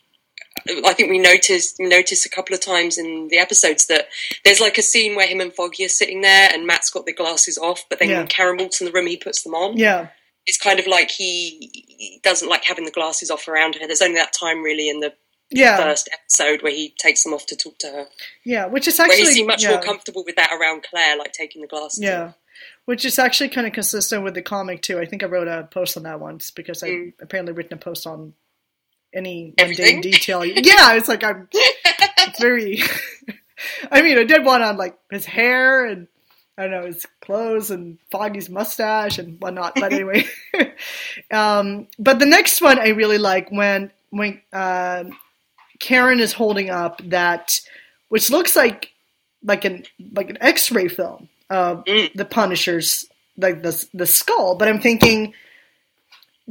I think we noticed noticed a couple of times in the episodes that there's like a scene where him and Foggy are sitting there and Matt's got the glasses off, but then Yeah. Karen walks in the room, he puts them on. Yeah. It's kind of like he, he doesn't like having the glasses off around her. There's only that time really in the Yeah. first episode where he takes them off to talk to her. Yeah. Which is Where actually he seemed much yeah. more comfortable with that around Claire, like taking the glasses Yeah. off. Which is actually kind of consistent with the comic too. I think I wrote a post on that once because I Mm. apparently written a post on any Everything? mundane detail. Yeah, it's like I'm it's very. I mean, I did one on like his hair and I don't know his clothes and Foggy's mustache and whatnot. But anyway, um, but the next one I really like when when uh, Karen is holding up that, which looks like like an like an X-ray film of Mm. the Punisher's like the the skull. But I'm thinking,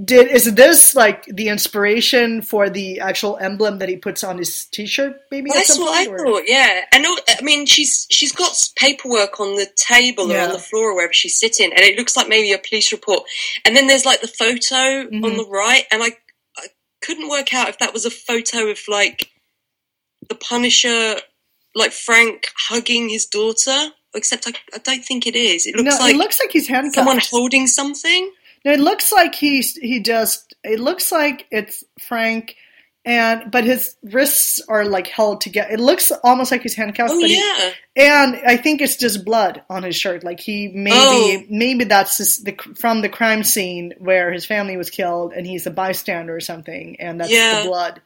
did is this like the inspiration for the actual emblem that he puts on his T-shirt? Maybe Well, that's what I or- thought. Yeah, and all, I mean, she's she's got paperwork on the table or on the floor or wherever she's sitting, and it looks like maybe a police report. And then there's like the photo on Mhm. the right, and I I couldn't work out if that was a photo of like the Punisher, like Frank hugging his daughter. Except I, I don't think it is. It looks no, like it looks like he's handcuffed. someone holding something. It looks like he's he just. It looks like it's Frank, and but his wrists are like held together. It looks almost like he's handcuffed. Oh but he- yeah, and I think it's just blood on his shirt. Like he maybe Oh. maybe that's just the from the crime scene where his family was killed, and he's a bystander or something, and that's Yeah. the blood.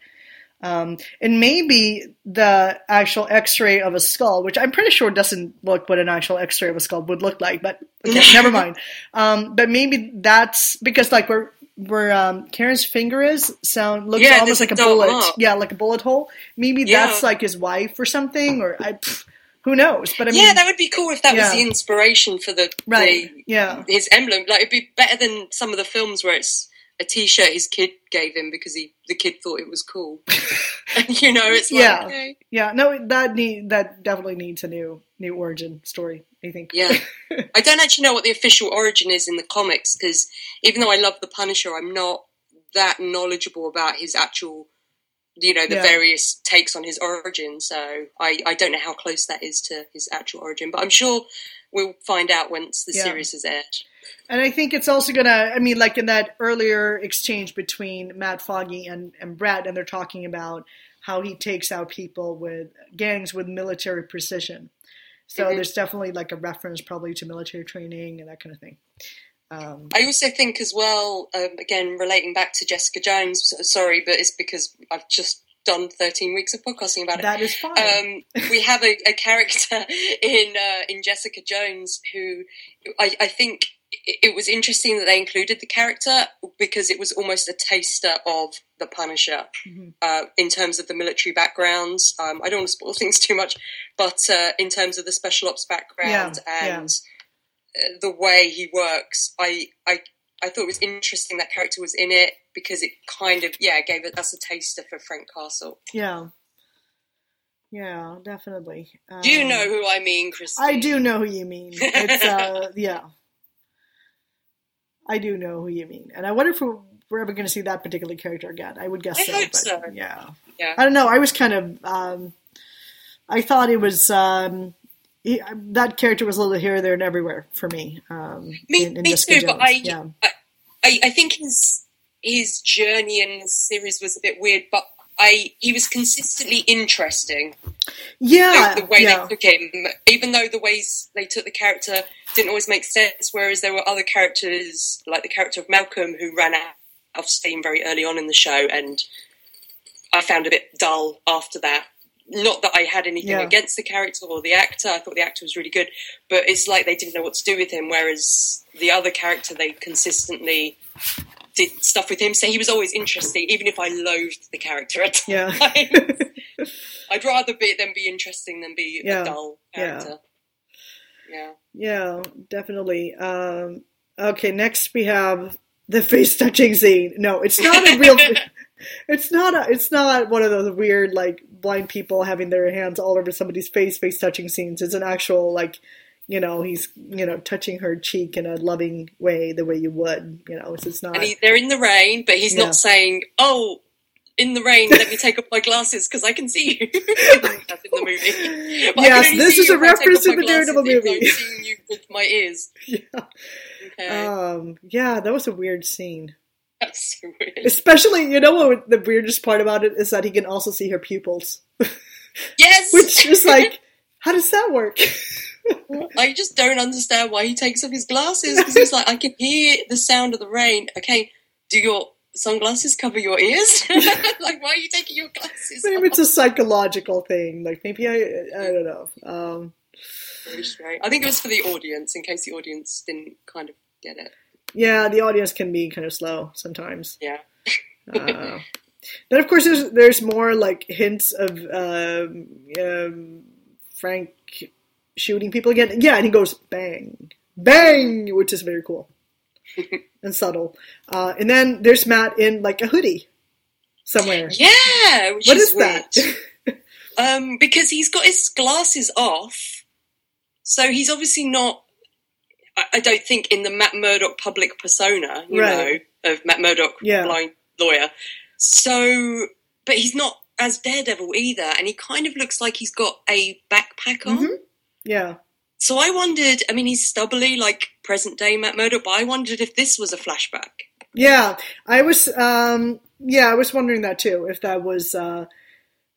Um, and maybe the actual X-ray of a skull, which I'm pretty sure doesn't look what an actual X-ray of a skull would look like, but okay, never mind. Um, but maybe that's because like where where um, Karen's finger is sound looks Yeah, almost like a bullet. mark. Yeah, like a bullet hole. Maybe Yeah. that's like his wife or something, or I, pff, who knows? But I mean, yeah, that would be cool if that was the inspiration for the, right? the Yeah, his emblem. Like it'd be better than some of the films where it's a T-shirt his kid gave him because he the kid thought it was cool. you know, it's like Yeah. okay. yeah. No, that need that definitely needs a new new origin story. I think. Yeah. I don't actually know what the official origin is in the comics because even though I love the Punisher, I'm not that knowledgeable about his actual, you know, the Yeah. various takes on his origin. So I, I don't know how close that is to his actual origin, but I'm sure we'll find out once the Yeah. series is aired. And I think it's also gonna. I mean, like in that earlier exchange between Matt Foggy and and Brett, and they're talking about how he takes out people with gangs with military precision. So Mhm. there's definitely like a reference probably to military training and that kind of thing. Um, I also think as well, um, again, relating back to Jessica Jones, sorry, but it's because I've just done 13 weeks of podcasting about it. that is fine. um, we have a, a character in uh, in Jessica Jones who I, I think it, was interesting that they included the character because it was almost a taster of the Punisher Mhm. uh, in terms of the military backgrounds. Um, I don't want to spoil things too much, but uh, in terms of the special ops background Yeah, and uh, the way he works, I I. I thought it was interesting that character was in it because it kind of yeah gave us a taster for Frank Castle. yeah, yeah, definitely. Um, Do you know who I mean, Christine? I do know who you mean. It's uh, yeah, I do know who you mean, and I wonder if we're, ever going to see that particular character again. I would guess I so. hope but so. Yeah, Yeah. I don't know. I was kind of. Um, I thought it was. Um, he, that character was a little here, there, and everywhere for me. Um, Me, in, in me too, but I, yeah, I, I, I think his his journey in the series was a bit weird, but I he was consistently interesting. yeah, the, the way yeah. they took him, even though the ways they took the character didn't always make sense. Whereas there were other characters, like the character of Malcolm, who ran out of steam very early on in the show, and I found a bit dull after that. Not that I had anything Yeah. against the character or the actor. I thought the actor was really good, but it's like they didn't know what to do with him. Whereas the other character, they consistently did stuff with him, so he was always interesting, even if I loathed the character at Yeah. times. I'd rather be them be interesting than be Yeah. a dull Yeah. character. Yeah. Yeah, definitely. Um, okay, next we have the face touching scene. No, it's not a real. it's not a. It's not one of those weird like blind people having their hands all over somebody's face, face touching scenes. It's an actual like, you know, he's you know touching her cheek in a loving way, the way you would. You know, it's not. And he, they're in the rain, but he's Yeah. not saying, "Oh, in the rain, let me take off my glasses because I can see you." That's in the movie. But Yes, this is a if I take reference to the Daredevil movie. I'm seeing you with my ears. yeah. Okay, Um. Yeah, that was a weird scene. That's so weird. Especially, you know what? The weirdest part about it is that he can also see her pupils, Yes, which is like, how does that work? I just don't understand why he takes off his glasses because he's like, I can hear the sound of the rain. Okay, do your sunglasses cover your ears? like, why are you taking your glasses Maybe off? it's a psychological thing. Like maybe I, I don't know. Um. I think it was for the audience, in case the audience didn't kind of get it. Yeah, the audience can be kind of slow sometimes. Yeah. Uh, then of course there's there's more like hints of um, um, Frank shooting people again. Yeah, and he goes bang, bang, which is very cool and subtle. Uh, and then there's Matt in like a hoodie somewhere. Yeah, What is, is that? um, because he's got his glasses off, so he's obviously not. I, don't think in the Matt Murdock public persona, you Right. know, of Matt Murdock, Yeah. blind lawyer. So, but he's not as Daredevil either, and he kind of looks like he's got a backpack on. Mhm. yeah. So I wondered. I mean, he's stubbly like present day Matt Murdock, but I wondered if this was a flashback. Yeah, I was. Um, yeah, I was wondering that too. If that was uh,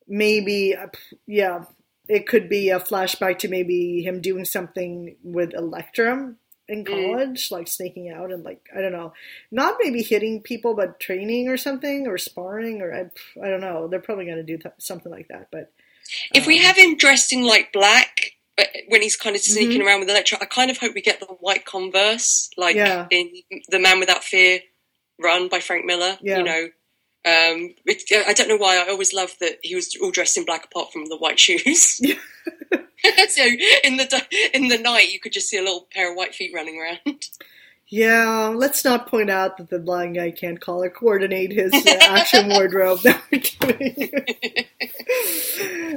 maybe, uh, yeah, it could be a flashback to maybe him doing something with Elektra in Mm. college, like sneaking out and like I don't know, not maybe hitting people, but training or something or sparring or I, I don't know. They're probably going to do th- something like that. But If we um, have him dressed in like black uh, when he's kind of sneaking Mhm. around with Elektra, I kind of hope we get the white Converse, like Yeah. in The Man Without Fear Run by Frank Miller. Yeah. You know, um, I don't know why. I always loved that he was all dressed in black apart from the white shoes. So in the in the night, you could just see a little pair of white feet running around. yeah, let's not point out that the blind guy can't color coordinate his uh, action wardrobe. No, I'm kidding.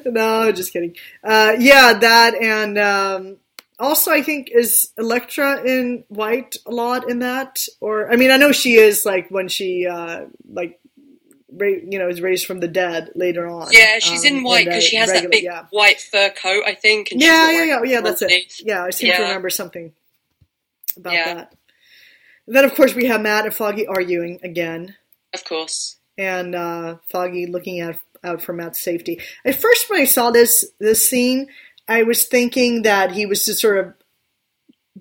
no, just kidding. Uh, yeah, that and um, also I think is Elektra in white a lot in that, or I mean I know she is like when she uh, like you know is raised from the dead later on. yeah, she's um, in white because she has that big yeah. white fur coat, I think. And Yeah, yeah, yeah, yeah. That's it. Yeah, I seem to remember something about Yeah. that. Then, of course, we have Matt and Foggy arguing again, Of course. and uh, Foggy looking out out for Matt's safety. At first, when I saw this this scene, I was thinking that he was just sort of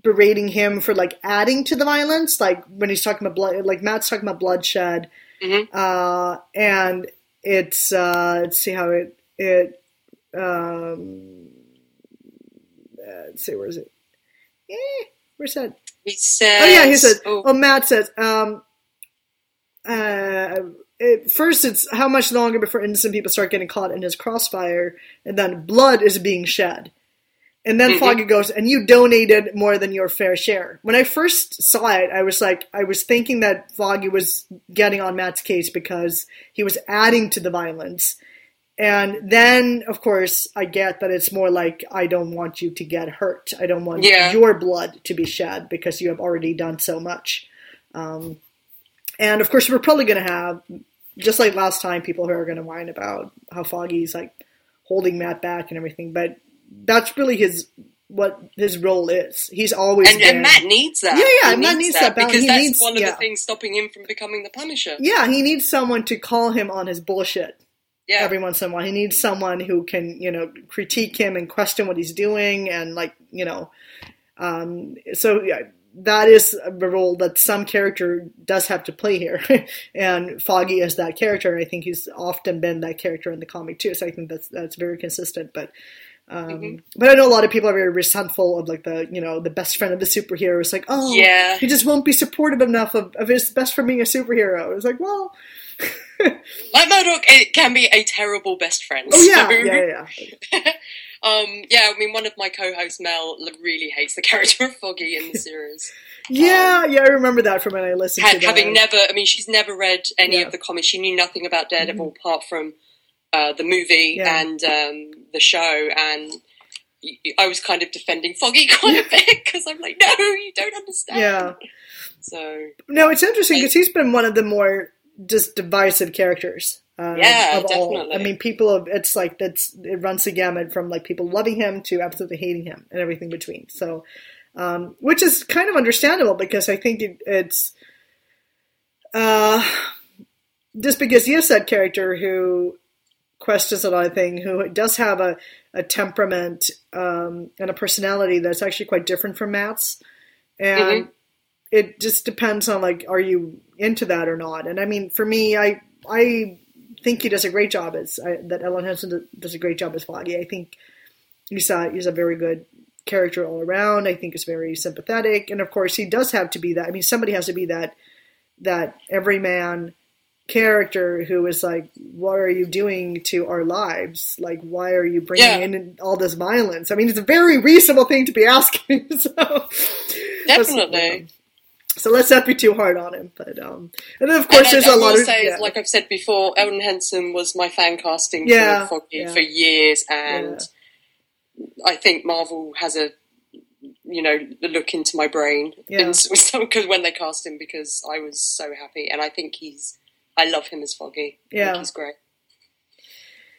berating him for like adding to the violence, like when he's talking about blood, like Matt's talking about bloodshed, Mhm. uh, and it's uh, let's see how it it um, uh, let's see where is it? Eh, where's that? He says. Oh yeah, he says. oh, Oh, Matt says. Um, uh, it, first, it's how much longer before innocent people start getting caught in his crossfire, and then blood is being shed. And then Mhm. Foggy goes, and you donated more than your fair share. When I first saw it, I was like, I was thinking that Foggy was getting on Matt's case because he was adding to the violence. And then, of course, I get that it's more like, I don't want you to get hurt. I don't want Yeah. your blood to be shed because you have already done so much. Um, and of course, we're probably going to have, just like last time, people who are going to whine about how Foggy's like holding Matt back and everything. But that's really his what his role is. He's always and, and Matt needs that. Yeah, yeah, He Matt needs needs that balance. because He that's needs- one of yeah. the things stopping him from becoming the Punisher. yeah, he needs someone to call him on his bullshit. Yeah, every once in a while. He needs someone who can, you know, critique him and question what he's doing, and like, you know, um, so yeah, that is a role that some character does have to play here, and Foggy is that character, and I think he's often been that character in the comic too. So I think that's that's very consistent, but. Um, Mhm. But I know a lot of people are very resentful of like the you know the best friend of the superhero. It's like oh Yeah. he just won't be supportive enough of, of his best friend being a superhero. It's like well like Murdock, it can be a terrible best friend. oh yeah so- yeah yeah um, yeah, I mean, one of my co-hosts, Mel, really hates the character of Foggy in the series. Yeah, yeah, I remember that from when I listened Ha- to that. having never, I mean, she's never read any Yeah. of the comics. She knew nothing about Daredevil apart from uh, the movie Yeah. and um, the show. And I was kind of defending Foggy quite a bit because I'm like, no, you don't understand. Yeah. So No, it's interesting because he's been one of the more just divisive characters. Uh, Yeah, of all. definitely. I mean, people have, it's like that's it runs the gamut from like people loving him to absolutely hating him and everything between. So, um, which is kind of understandable because I think it, it's uh, just because he is that character who questions a lot of things, who does have a, a temperament um, and a personality that's actually quite different from Matt's, and Mhm. it just depends on like, are you into that or not? And I mean, for me, I I think he does a great job as I, that. Elden Henson does a great job as Foggy. I think he's a he's a very good character all around. I think he's very sympathetic, and of course, he does have to be that. I mean, somebody has to be that that everyman character who is like, "What are you doing to our lives? Like, why are you bringing Yeah. in all this violence?" I mean, it's a very reasonable thing to be asking. so Definitely. So let's not be too hard on him. But um, and then of course and there's I, a I lot of say, yeah. like I've said before, Elden Henson was my fan casting Yeah, for Foggy yeah. for years, and I think Marvel has a you know look into my brain because when they cast him, because I was so happy, and I think he's I love him as Foggy. Yeah. he's great.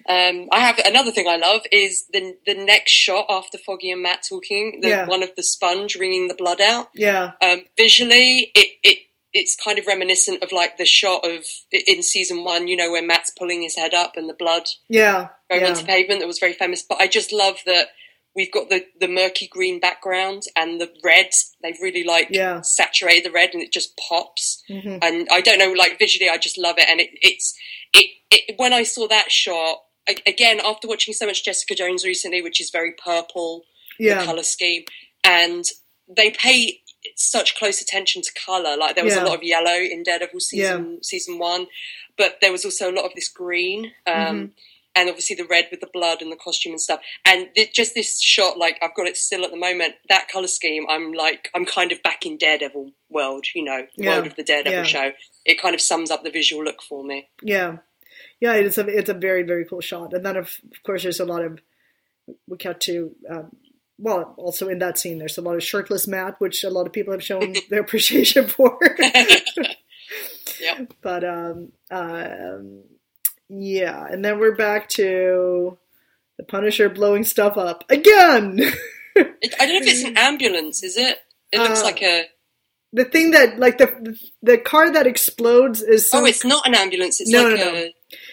Um, I have another thing I love is the the next shot after Foggy and Matt talking, the Yeah. one of the sponge wringing the blood out yeah, um, visually it, it it's kind of reminiscent of like the shot of in season one you know where matt's pulling his head up and the blood yeah, going yeah, onto pavement that was very famous but i just love that we've got the the murky green background and the red. They've really like Yeah. saturated the red, and it just pops. Mhm. And I don't know, like visually, I just love it. And it, it's it, it when I saw that shot a- again after watching so much Jessica Jones recently, which is very purple the color scheme, and they pay such close attention to color. Like there was Yeah. a lot of yellow in Daredevil season season one, but there was also a lot of this green. Um, Mm-hmm. And obviously the red with the blood and the costume and stuff, and th- just this shot, like I've got it still at the moment. That color scheme, I'm like, I'm kind of back in Daredevil world, you know, the Yeah. world of the Daredevil Yeah. show. It kind of sums up the visual look for me. Yeah, yeah, it's a it's a very very cool shot, and then of, of course there's a lot of we cut to um, well also in that scene there's a lot of shirtless Matt, which a lot of people have shown their appreciation for. Yep. But um, um, yeah, and then we're back to the Punisher blowing stuff up again. It, I don't know if it's an ambulance, is it? It looks Uh, like a. the thing that like the the car that explodes is some Oh, it's not an ambulance. It's No, like no, a. no.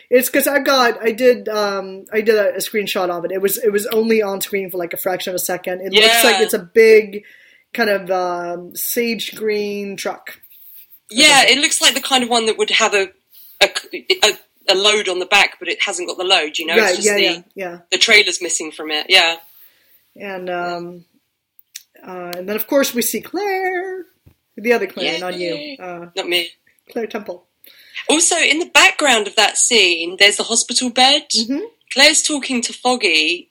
It's because I got I did um I did a, a screenshot of it. It was it was only on screen for like a fraction of a second. It looks like it's a big kind of um, sage green truck. Yeah, it looks like the kind of one that would have a a, a, a load on the back, but it hasn't got the load. You know, right? it's just Yeah, the yeah, yeah. the trailer's missing from it. Yeah, And um, uh, and then of course we see Claire, the other Claire, not you, uh, not me. Claire Temple. Also, in the background of that scene, there's the hospital bed. Mhm. Claire's talking to Foggy.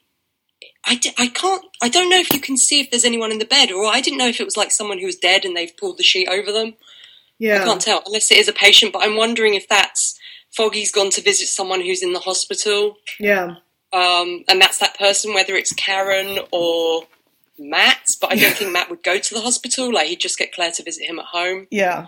I, I can't. I don't know if you can see if there's anyone in the bed, or I didn't know if it was like someone who was dead and they've pulled the sheet over them. Yeah, I can't tell unless it is a patient. But I'm wondering if that's Foggy's gone to visit someone who's in the hospital. yeah, um, and that's that person, whether it's Karen or Matt. But I don't think Matt would go to the hospital. Like he'd just get Claire to visit him at home. yeah.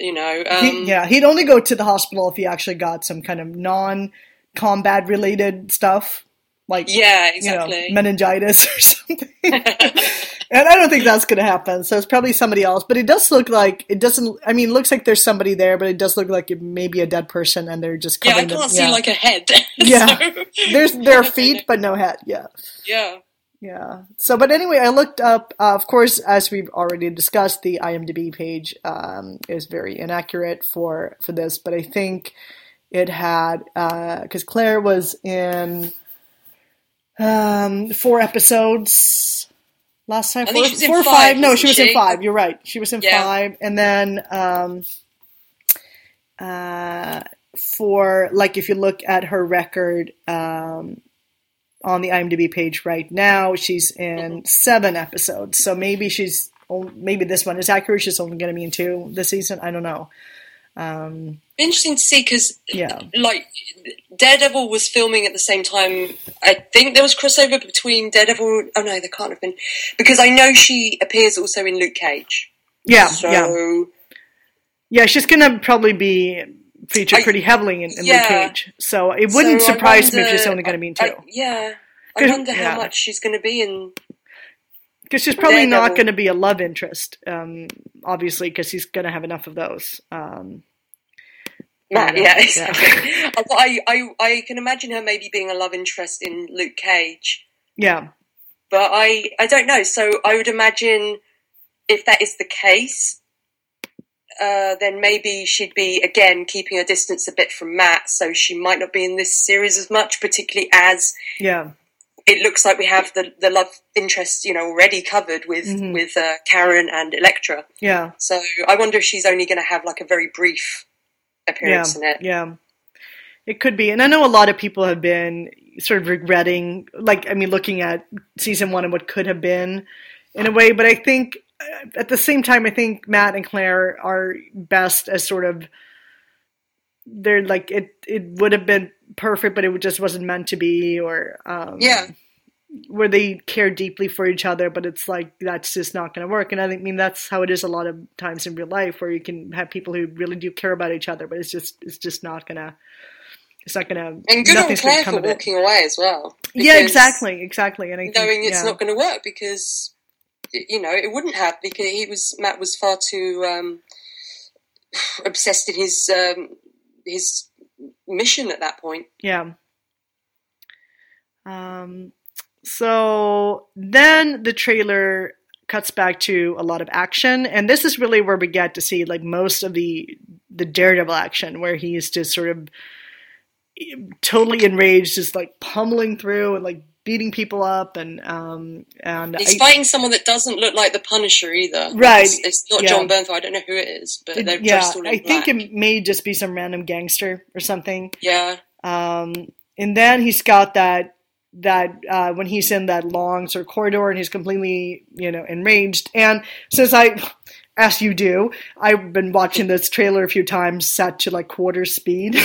You know, He- um, yeah, he'd only go to the hospital if he actually got some kind of non-combat related stuff, like yeah, you know, exactly. meningitis or something. and I don't think that's going to happen. So it's probably somebody else. But it does look like it doesn't. I mean, it looks like there's somebody there, but it does look like it may be a dead person, and they're just yeah, I can't them. see yeah. like a head. Yeah. So- there's their feet, but no head. Yeah. yeah, Yeah. So, but anyway, I looked up. Uh, of course, as we've already discussed, the IMDb page um, is very inaccurate for for this. But I think it had because Claire was in um, four episodes last time. I Four, she four or five, five. No, she was in five. You're right. She was in Yeah. five, and then um, uh, for like if you look at her record. Um, on the IMDb page right now. She's in seven episodes, so maybe she's maybe this one is accurate. She's only going to be in two this season. I don't know. Um, interesting to see because yeah, like Daredevil was filming at the same time. I think there was crossover between Daredevil. Oh no, there can't have been because I know she appears also in Luke Cage. yeah, So yeah, yeah. She's going to probably be featured I- pretty heavily in, in yeah. Luke Cage, so it wouldn't So surprise me if she's only going to be in two. I- yeah, I wonder how yeah. much she's going to be in. Because she's probably not going to be a love interest, um, obviously, because he's going to have enough of those. Um, Matt, Yeah, yeah, yeah. exactly. Uh, I, I, I can imagine her maybe being a love interest in Luke Cage, yeah, but I, I don't know. So I would imagine if that is the case, uh, then maybe she'd be again keeping her distance a bit from Matt, so she might not be in this series as much, particularly as yeah, it looks like we have the the love interest, you know, already covered with Mhm. with uh, Karen and Elektra. yeah. So I wonder if she's only going to have like a very brief appearance in it. Yeah. It could be. And I know a lot of people have been sort of regretting, like, I mean, looking at season one and what could have been in a way. But I think uh, at the same time, I think Matt and Claire are best as sort of, they're like, it, it would have been perfect, but it just wasn't meant to be, or, um, Yeah. Where they care deeply for each other, but it's like that's just not going to work. And I think, mean, that's how it is a lot of times in real life, where you can have people who really do care about each other, but it's just it's just not gonna it's not gonna And good on Claire for walking away as well. Yeah, exactly, exactly. And I think, Knowing it's yeah. not going to work because you know it wouldn't have because he was Matt was far too um, obsessed in his um, his mission at that point. Yeah. Um, so then the trailer cuts back to a lot of action, and this is really where we get to see like most of the the Daredevil action, where he's just sort of totally enraged, just like pummeling through and like beating people up, and um and He's I- fighting someone that doesn't look like the Punisher either. Right, It's, it's not yeah. Jon Bernthal. I don't know who it is, but they're yeah, dressed all in I think it may just be some random gangster or something. Yeah. Um, and then he's got that that uh, when he's in that long sort of corridor and he's completely you know enraged. And since I, as you do, I've been watching this trailer a few times set to like quarter speed.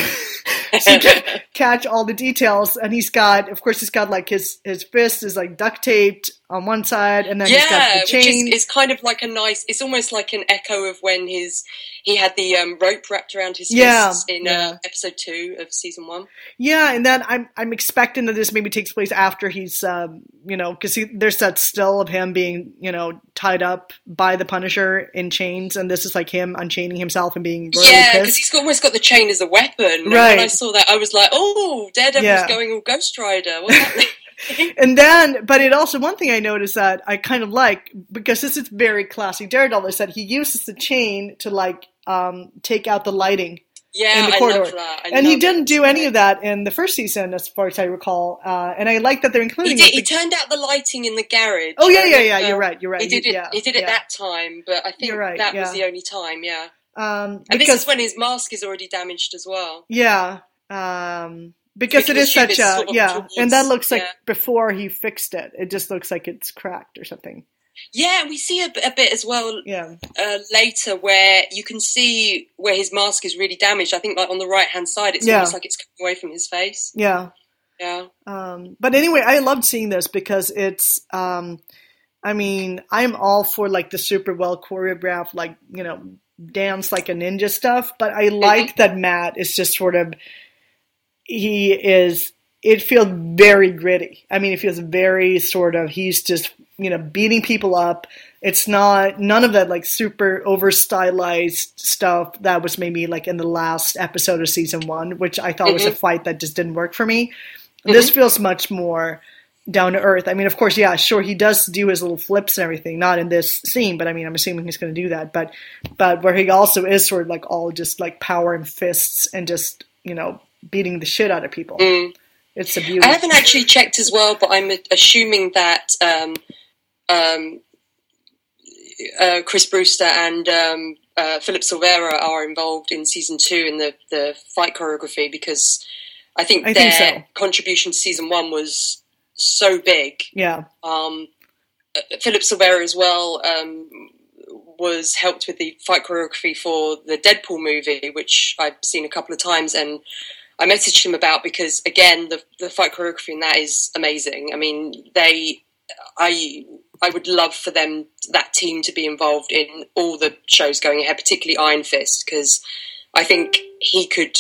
so you can catch all the details and he's got of course he's got like his his fist is like duct taped on one side and then he's got yeah, the which is it's kind of like a nice. It's almost like an echo of when his he had the um, rope wrapped around his Yeah, fists in yeah. uh, episode two of season one. Yeah, and then I'm I'm expecting that this maybe takes place after he's um, you know because there's that still of him being you know tied up by the Punisher in chains, and this is like him unchaining himself and being royally yeah, because he's got, almost got the chain as a weapon. And Right. when I saw that, I was like, "Oh, Daredevil's Yeah. going all Ghost Rider." What's happening? And then, but it also one thing I noticed that I kind of like because this is very classy Daredevil is that he uses the chain to like um, take out the lighting yeah, in the corridor. love that. I and he didn't do any of that in the first season, as far as I recall. Uh, and I like that they're He including did. it. He turned out the lighting in the garage. oh yeah, yeah, yeah. You're right. You're right. He did it. Yeah, he did it yeah. that time, but I think right, that yeah. was the only time. Yeah, Um, and because this is when his mask is already damaged as well. Yeah, um, because We it is such a yeah, towards- and that looks like yeah. before he fixed it. It just looks like it's cracked or something. Yeah, we see a, bit- a bit as well Yeah, uh, later where you can see where his mask is really damaged. I think like on the right hand side, it's Yeah. almost like it's coming away from his face. yeah. Yeah, Um, but anyway, I loved seeing this because it's. Um, I mean, I'm all for like the super well choreographed, like you know, dance like a ninja stuff. But I like that Matt is just sort of. He is. It feels very gritty. I mean, it feels very sort of. He's just you know beating people up. It's not none of that like super over stylized stuff that was maybe like in the last episode of season one, which I thought was a mm-hmm. fight that just didn't work for me. Mm-hmm. This feels much more down to earth. I mean, of course, yeah, sure, he does do his little flips and everything, not in this scene, but I mean, I'm assuming he's going to do that. But, but where he also is sort of like all just like power and fists and just you know beating the shit out of people. It's a beauty. I haven't actually checked as well, but I'm assuming that um, um, uh, Chris Brewster and um, uh, Philip Silvera are involved in season two in the, the fight choreography because I think I their think so. contribution to season one was so big. yeah, Um, uh, Philip Silvera as well um, was helped with the fight choreography for the Deadpool movie, which I've seen a couple of times, and I messaged him about because again, the the fight choreography in that is amazing. I mean, they, I. I would love for them, that team, to be involved in all the shows going ahead, particularly Iron Fist, because I think he could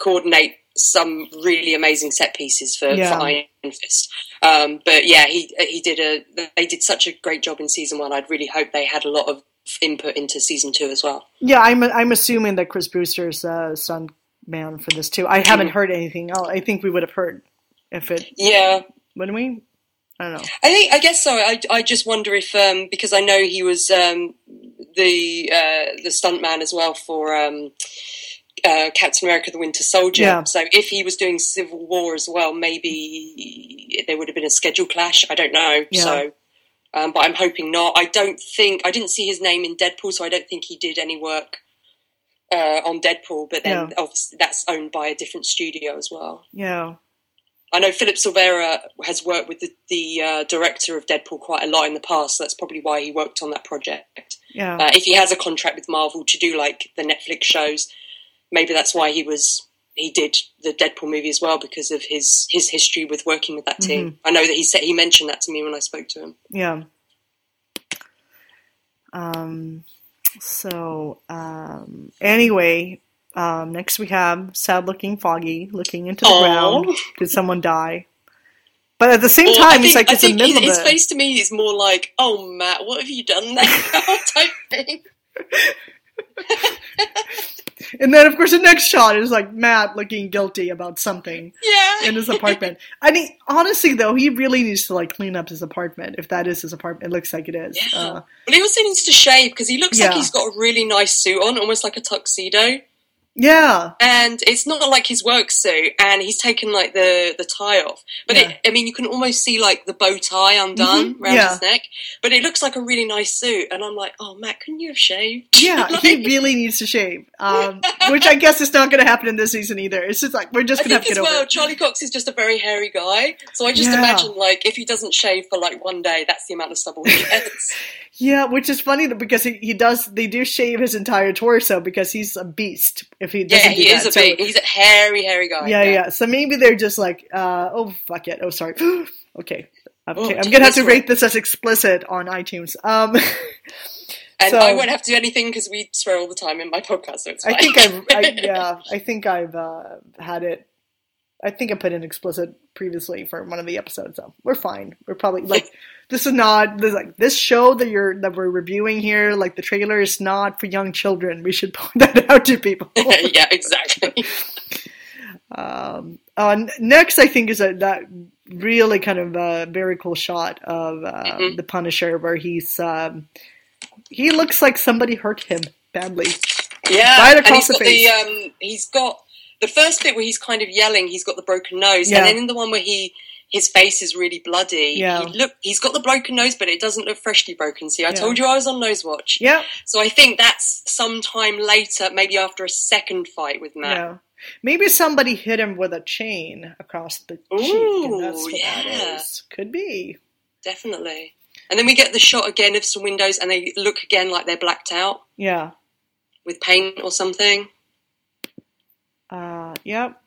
coordinate some really amazing set pieces for, Yeah. for Iron Fist. Um, but yeah, he he did a they did such a great job in season one. I'd really hope they had a lot of input into season two as well. yeah. I'm I'm assuming that Chris Brewster's uh, son man for this too. I haven't heard anything. else. I think we would have heard if it Yeah, wouldn't we? I don't know. I think I guess so. I, I just wonder if um, because I know he was um, the uh, the stuntman as well for um, uh, Captain America: The Winter Soldier. Yeah. So if he was doing Civil War as well, maybe there would have been a schedule clash. I don't know. Yeah. So. Um, but I'm hoping not. I don't think I didn't see his name in Deadpool, so I don't think he did any work uh, on Deadpool. But then, Yeah. obviously, that's owned by a different studio as well. Yeah, I know Philip Silvera has worked with the, the uh, director of Deadpool quite a lot in the past. So that's probably why he worked on that project. yeah. Uh, if he has a contract with Marvel to do like the Netflix shows, maybe that's why he was he did the Deadpool movie as well because of his his history with working with that team. I know that he said he mentioned that to me when I spoke to him. Yeah. Um, so, um, anyway, um, next we have sad looking Foggy looking into the Aw. ground. Did someone die? But at the same time, think, like, I it's think middle his, his face to me is more like, "Oh Matt, what have you done now?" type thing. and then of course the next shot is like Matt looking guilty about something Yeah. in his apartment. I mean, honestly though, he really needs to like clean up his apartment if that is his apartment. It looks like it is. Yeah. Uh, Well, he also needs to shave because he looks like he's got a really nice suit on, almost like a tuxedo. Yeah. And it's not like his work suit, and he's taken like the the tie off. But Yeah. it, I mean, you can almost see like the bow tie undone Mhm, around yeah. his neck. But it looks like a really nice suit, and I'm like, oh, Matt, couldn't you have shaved? Yeah, Like, he really needs to shave. Um, which I guess is not going to happen in this season either. It's just like we're just I going to have think to as get over well, it. Charlie Cox is just a very hairy guy. So I just Yeah. imagine, like, if he doesn't shave for like one day, that's the amount of stubble he gets. Yeah, which is funny because he, he does. They do shave his entire torso because he's a beast. If he doesn't yeah, he that. is a So- big, he's a hairy, hairy guy. yeah, yeah, So maybe they're just like, uh, oh fuck it. Oh, sorry. okay. Oh, Okay, I'm gonna have to rate this as explicit on iTunes. Um, And So- I won't have to do anything because we swear all the time in my podcast, so it's fine. I think I've, I, yeah, I think I've uh, had it. I think I put in explicit previously for one of the episodes, so we're fine. We're probably like this is not this like this show that you're that we're reviewing here. Like the trailer is not for young children. We should point that out to people. yeah, exactly. um, uh, next, I think is a, that really kind of uh, very cool shot of uh, Mhm. the Punisher where he's um, he looks like somebody hurt him badly. Yeah, Right and across the face. the um, he's got the first bit where he's kind of yelling. He's got the broken nose, Yeah. and then in the one where he his face is really bloody. Yeah. he look he's got the broken nose, but it doesn't look freshly broken. See, I Yeah. told you I was on nose watch. Yeah, So I think that's sometime later, maybe after a second fight with Matt. Yeah. Maybe somebody hit him with a chain across the cheek, and that's what yeah. is. Could be. Definitely. And then we get the shot again of some windows, and they look again like they're blacked out Yeah. with paint or something. Yep.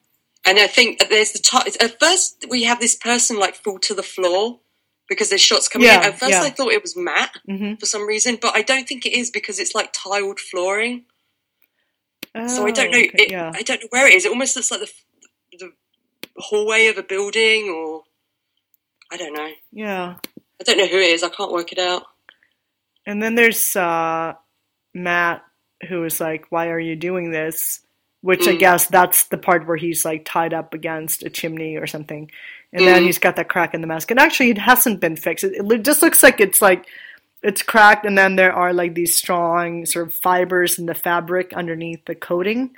And I think there's the t- at first we have this person like fall to the floor because there's shots coming Yeah, in. At first yeah. I thought it was Matt hmm for some reason, but I don't think it is because it's like tiled flooring. so I don't know. Oh, okay, It, yeah. I don't know where it is. It almost looks like the the hallway of a building, or I don't know. Yeah. I don't know who it is. I can't work it out. And then there's uh, Matt, who is like, "Why are you doing this?" Which I Mm. guess that's the part where he's like tied up against a chimney or something, and then Mm. he's got that crack in the mask. And actually, it hasn't been fixed. It, it just looks like it's like it's cracked, and then there are like these strong sort of fibers in the fabric underneath the coating.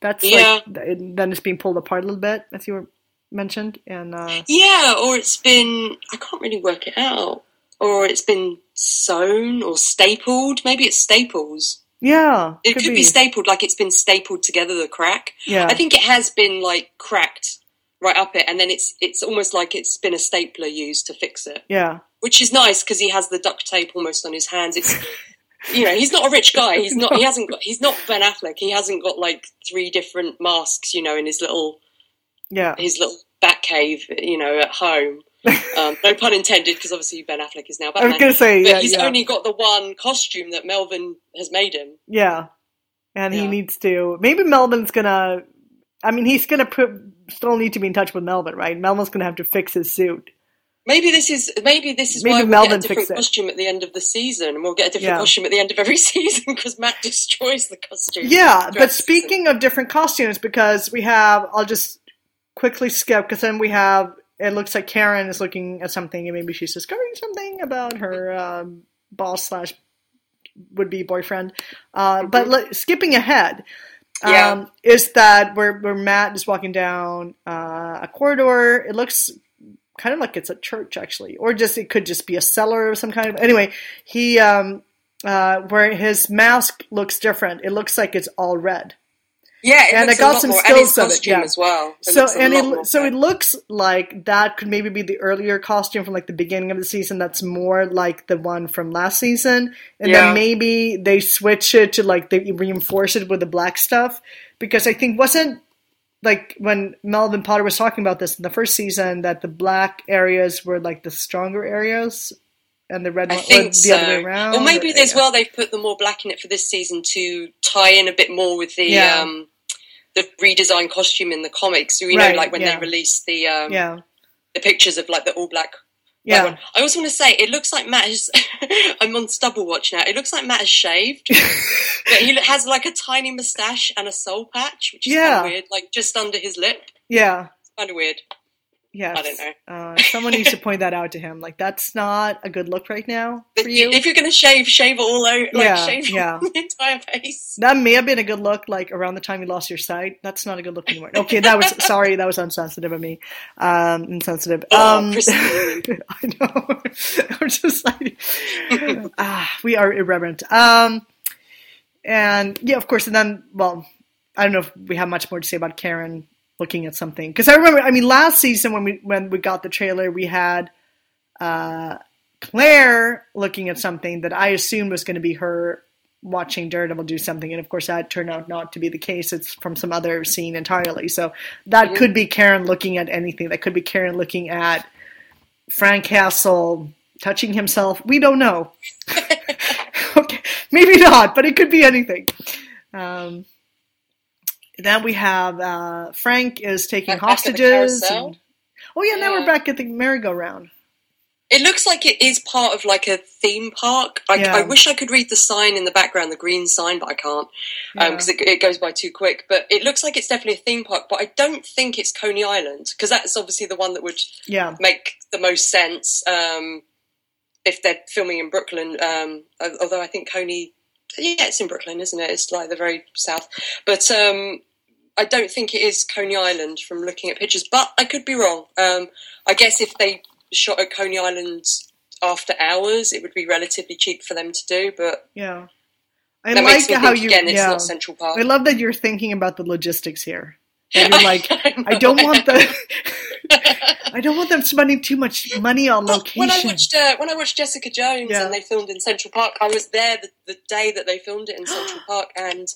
That's Yeah. like it, then it's being pulled apart a little bit, as you were mentioned, and uh, Yeah, or it's been I can't really work it out. Or it's been sewn or stapled. Maybe it's staples. Yeah, It could, be. stapled like it's been stapled together the crack. yeah, I think it has been like cracked right up it and then it's it's almost like it's been a stapler used to fix it. yeah, Which is nice because he has the duct tape almost on his hands. It's you know, he's not a rich guy. He's not he hasn't got he's not Ben Affleck. He hasn't got like three different masks, you know, in his little yeah. his little bat cave, you know, at home. Um, no pun intended, because obviously Ben Affleck is now Batman. I was gonna say, but yeah, he's yeah. only got the one costume that Melvin has made him. Yeah. And he needs to maybe Melvin's gonna I mean he's gonna put still need to be in touch with Melvin, right? Melvin's gonna have to fix his suit. Maybe this is maybe this is Maybe why we'll Melvin get a different costume at the end of the season, and we'll get a different Yeah. costume at the end of every season because Matt destroys the costume. Yeah, but speaking of different costumes, because we have I'll just quickly skip because then we have it looks like Karen is looking at something and maybe she's discovering something about her um, boss slash would be boyfriend. Uh, But le- skipping ahead, um, Yeah. is that where where Matt is walking down uh, a corridor. It looks kind of like it's a church actually, or just it could just be a cellar of some kind of. Anyway, he um, uh, where his mask looks different. It looks like it's all red. Yeah, it and looks I got a lot some more, stills of it, yeah. as well. It so and it so it looks like that could maybe be the earlier costume from like the beginning of the season. That's more like the one from last season, and Yeah. then maybe they switch it to like they reinforce it with the black stuff because I think wasn't like when Melvin Potter was talking about this in the first season that the black areas were like the stronger areas and the red I one think the so. other way around. Or maybe or- as yeah. well they've put the more black in it for this season to tie in a bit more with the Yeah. um, the redesigned costume in the comics. So you Right, know, like when yeah. they released the um, Yeah, the pictures of like the all black Yeah. I also want to say, it looks like Matt is. I'm on stubble watch now. It looks like Matt has shaved. but he has like a tiny moustache and a soul patch, which is Yeah. kind of weird, like just under his lip. Yeah. It's kind of weird. Yes. I don't know. Uh, someone needs to point that out to him. Like that's not a good look right now for If, you. if you're going to shave, shave all over, Like, Yeah, shave yeah. the entire face. That may have been a good look, like around the time you lost your sight. That's not a good look anymore. Okay, that was sorry, that was unsensitive of me. Um, insensitive. Oh, Um, I know. I'm just like, ah, we are irreverent. Um, and yeah, of course, and then, well, I don't know if we have much more to say about Karen looking at something because I remember. I mean, last season when we when we got the trailer, we had uh, Claire looking at something that I assumed was going to be her watching Daredevil do something, and of course that turned out not to be the case. It's from some other scene entirely. So that could be Karen looking at anything. That could be Karen looking at Frank Castle touching himself. We don't know. okay, maybe not, but it could be anything. Um, then we have uh, Frank is taking Back- back hostages. carousel? and- oh yeah, now Yeah. we're back at the merry-go-round. It looks like it is part of like a theme park. I, Yeah. I wish I could read the sign in the background, the green sign, but I can't Yeah. because it, it goes by too quick. But it looks like it's definitely a theme park. But I don't think it's Coney Island because that's obviously the one that would Yeah, make the most sense um, if they're filming in Brooklyn. Um, although I think Coney, yeah, it's in Brooklyn, isn't it? It's like the very south. But um, I don't think it is Coney Island from looking at pictures. But I could be wrong. Um, I guess if they shot at Coney Island after hours, it would be relatively cheap for them to do. But yeah. I that like how think you. again, it's yeah. not Central Park. I love that you're thinking about the logistics here. And you're like, I don't want the. I don't want them spending too much money on location. When I watched uh, when I watched Jessica Jones Yeah. and they filmed in Central Park, I was there the, the day that they filmed it in Central Park, and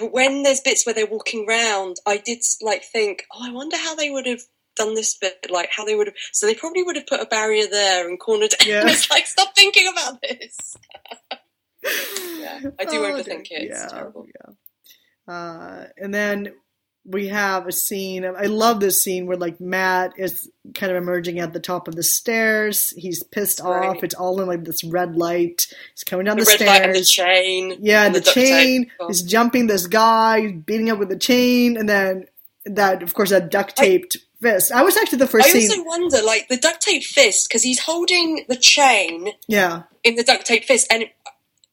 but when there's bits where they're walking around, I did like think, oh, I wonder how they would have done this bit, like how they would have. So they probably would have put a barrier there and cornered. Yeah. And it's like, stop thinking about this. yeah, I do Oh, overthink it. It's Yeah, terrible. Yeah. Uh, and then we have a scene. I love this scene where like Matt is kind of emerging at the top of the stairs. He's pissed Right. off. It's all in like this red light. He's coming down The, the, red stairs. light and the chain. Yeah, and the, duct chain Oh. is jumping this guy, he's beating up with the chain, and then that, of course, that duct taped fist. I was actually the first I scene. also wonder, like the duct tape fist, because he's holding the chain yeah, in the duct tape fist, and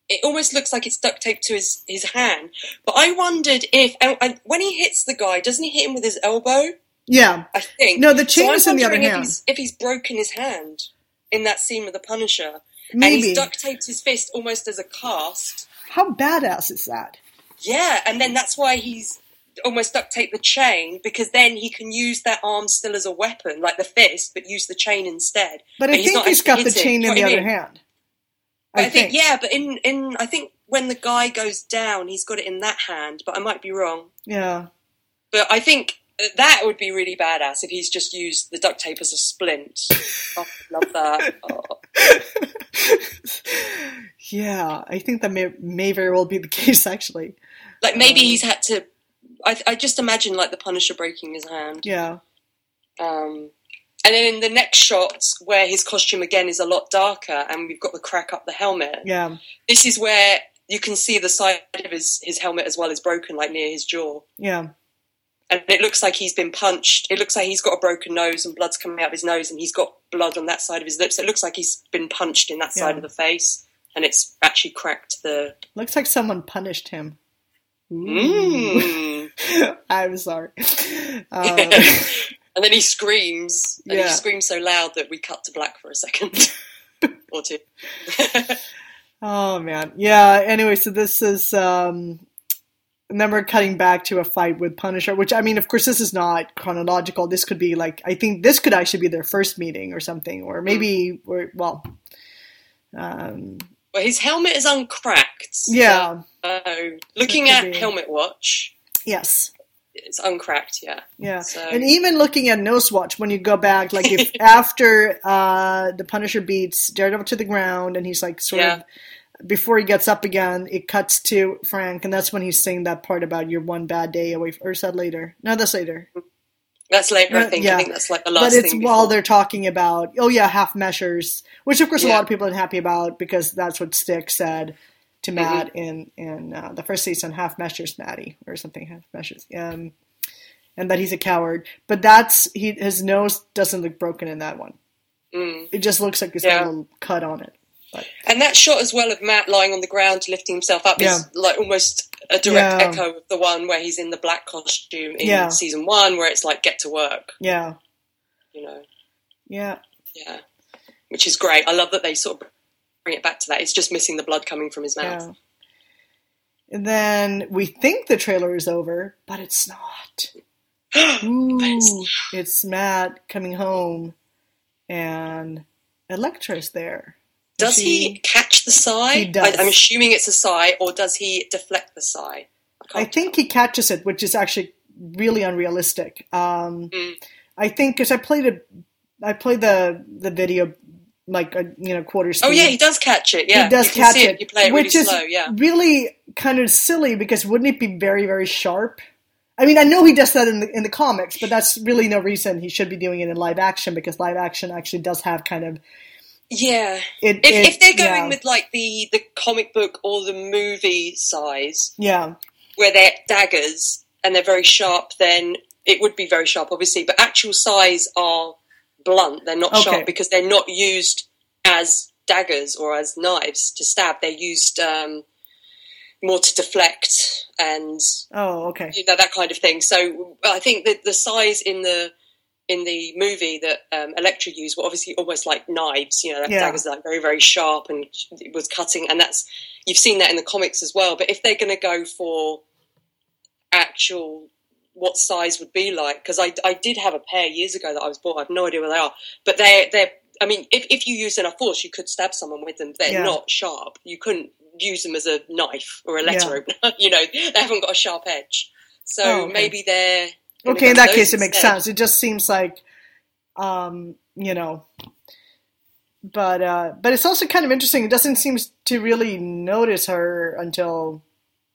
it, almost looks like it's duct taped to his, his hand. But I wondered if, and, and when he hits the guy, doesn't he hit him with his elbow? yeah. I think. No, the chain so is in the other if hand. He's, if he's broken his hand in that scene with the Punisher, and Maybe. he's duct taped his fist almost as a cast. How badass is that? Yeah, and then that's why he's almost duct taped the chain because then he can use that arm still as a weapon, like the fist, but use the chain instead. But I he's think he's got the chain in the other hand. I, think, yeah, but in in I think when the guy goes down, he's got it in that hand. But I might be wrong. Yeah. But I think that would be really badass if he's just used the duct tape as a splint. oh, love that. Oh. yeah, I think that may, may very well be the case, actually. Like maybe Um, he's had to. I, I just imagine like the Punisher breaking his hand. Yeah. Um, and then in the next shot, where his costume again is a lot darker, and we've got the crack up the helmet. Yeah. This is where you can see the side of his, his helmet as well is broken, like near his jaw. Yeah. and it looks like he's been punched. It looks like he's got a broken nose and blood's coming out of his nose, and he's got blood on that side of his lips. It looks like he's been punched in that side of the face, and it's actually cracked the. Looks like someone punished him. Mm. I'm sorry. Um, and then he screams, and Yeah. he screams so loud that we cut to black for a second or two. oh man, yeah. Anyway, so this is um, and then we're cutting back to a fight with Punisher, which I mean, of course, this is not chronological. This could be like I think this could actually be their first meeting or something, or maybe or well, um, well, his helmet is uncracked. yeah, So, looking at be. helmet watch, yes. It's uncracked. Yeah. Yeah, So- and even looking at Nose Watch, when you go back, like if after uh, the Punisher beats Daredevil to the ground, and he's like sort Yeah. of before he gets up again, it cuts to Frank, and that's when he's saying that part about "You're one bad day away." Or is that later? No, that's later. That's later, I think. yeah. I think that's like the last but it's thing. while they're talking about oh yeah half measures which of course a lot of people are happy about because that's what stick said to Mm-hmm. matt in in uh, the first season half measures matty or something half measures um and that he's a coward but that's he his nose doesn't look broken in that one Mm. it just looks like there's Yeah. a little cut on it And that shot as well of Matt lying on the ground lifting himself up Yeah. is like almost a direct Yeah. echo of the one where he's in the black costume in Yeah. season one, where it's like get to work, yeah you know. yeah Yeah, which is great. I love that they sort of bring it back to that. It's just missing the blood coming from his mouth. yeah and then we think the trailer is over but it's not Ooh, it's it's Matt coming home, and Elektra's there. Does She- he catch the sai? He does. I, am assuming it's a sai, or does he deflect the sai? I can't think he catches it, which is actually really unrealistic. Um, Mm. I think because I played it, I played the the video like a you know quarter speed. Oh yeah, he does catch it. Yeah, he does catch it, it. You play it which really is slow. Yeah, really kind of silly because wouldn't it be very very sharp? I mean, I know he does that in the in the comics, but that's really no reason he should be doing it in live action because live action actually does have kind of yeah. it. If, it- if they're going yeah, with like the the comic book or the movie sais, yeah, where they're daggers and they're very sharp, then it would be very sharp, obviously. But actual sais are blunt; they're not Okay. sharp because they're not used as daggers or as knives to stab. They're used um, more to deflect and oh okay, you know that kind of thing. So I think that the sais in the in the movie that um, Elektra used were obviously almost like knives. You know, that Yeah. daggers like very very sharp and it was cutting, and that's you've seen that in the comics as well. But if they're going to go for actual what sais would be like, because I, I did have a pair years ago that I was bought. I have no idea where they are, but they're they're. I mean, if, if you use enough force, you could stab someone with them. They're Yeah. not sharp. You couldn't use them as a knife or a letter opener. you know, they haven't got a sharp edge. So Oh, okay. maybe they're okay. In that case, it makes sense. It just seems like, um, you know, but uh, but it's also kind of interesting. It doesn't seem to really notice her until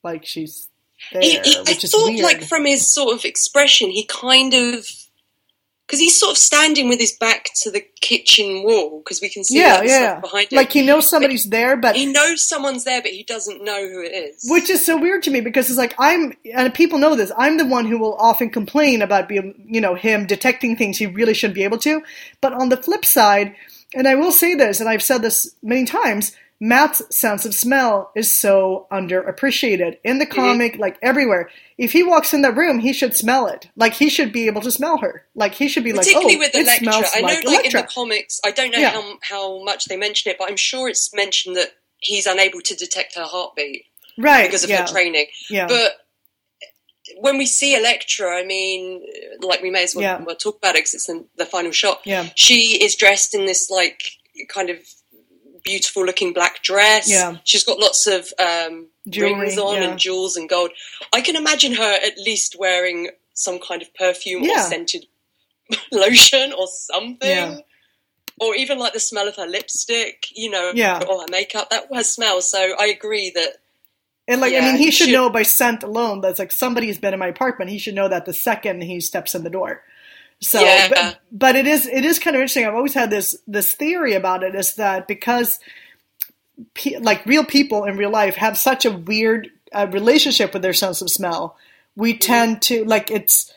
like she's there, He, he, I thought, weird. like from his sort of expression, he kind of because he's sort of standing with his back to the kitchen wall because we can see Yeah, yeah, behind him. like he knows somebody's there, but he knows someone's there, but he doesn't know who it is. Which is so weird to me because it's like I'm, and people know this. I'm the one who will often complain about being, you know, him detecting things he really shouldn't be able to. But on the flip side, and I will say this, and I've said this many times, Matt's sense of smell is so underappreciated in the mm-hmm. comic, like everywhere. If he walks in the room, he should smell it. Like he should be able to smell her. Like he should be like, particularly oh, with it Elektra. smells I know, like like in the comics, I don't know Yeah. how how much they mention it, but I'm sure it's mentioned that he's unable to detect her heartbeat right? because of yeah, her training. yeah, But when we see Elektra, I mean, like we may as well, Yeah. well talk about it because it's the, the final shot. yeah, She is dressed in this like kind of beautiful looking black dress. Yeah. She's got lots of um, Jewelry, rings on yeah. and jewels and gold. I can imagine her at least wearing some kind of perfume or scented lotion or something. Yeah. Or even like the smell of her lipstick, you know, Yeah. or her makeup. That has smell. So I agree that And like, I mean, he he should should- know by scent alone that's like somebody's been in my apartment. He should know that the second he steps in the door. So, Yeah. but, but it is it is kind of interesting. I've always had this this theory about it is that because pe- like real people in real life have such a weird uh, relationship with their sense of smell, we tend to like it's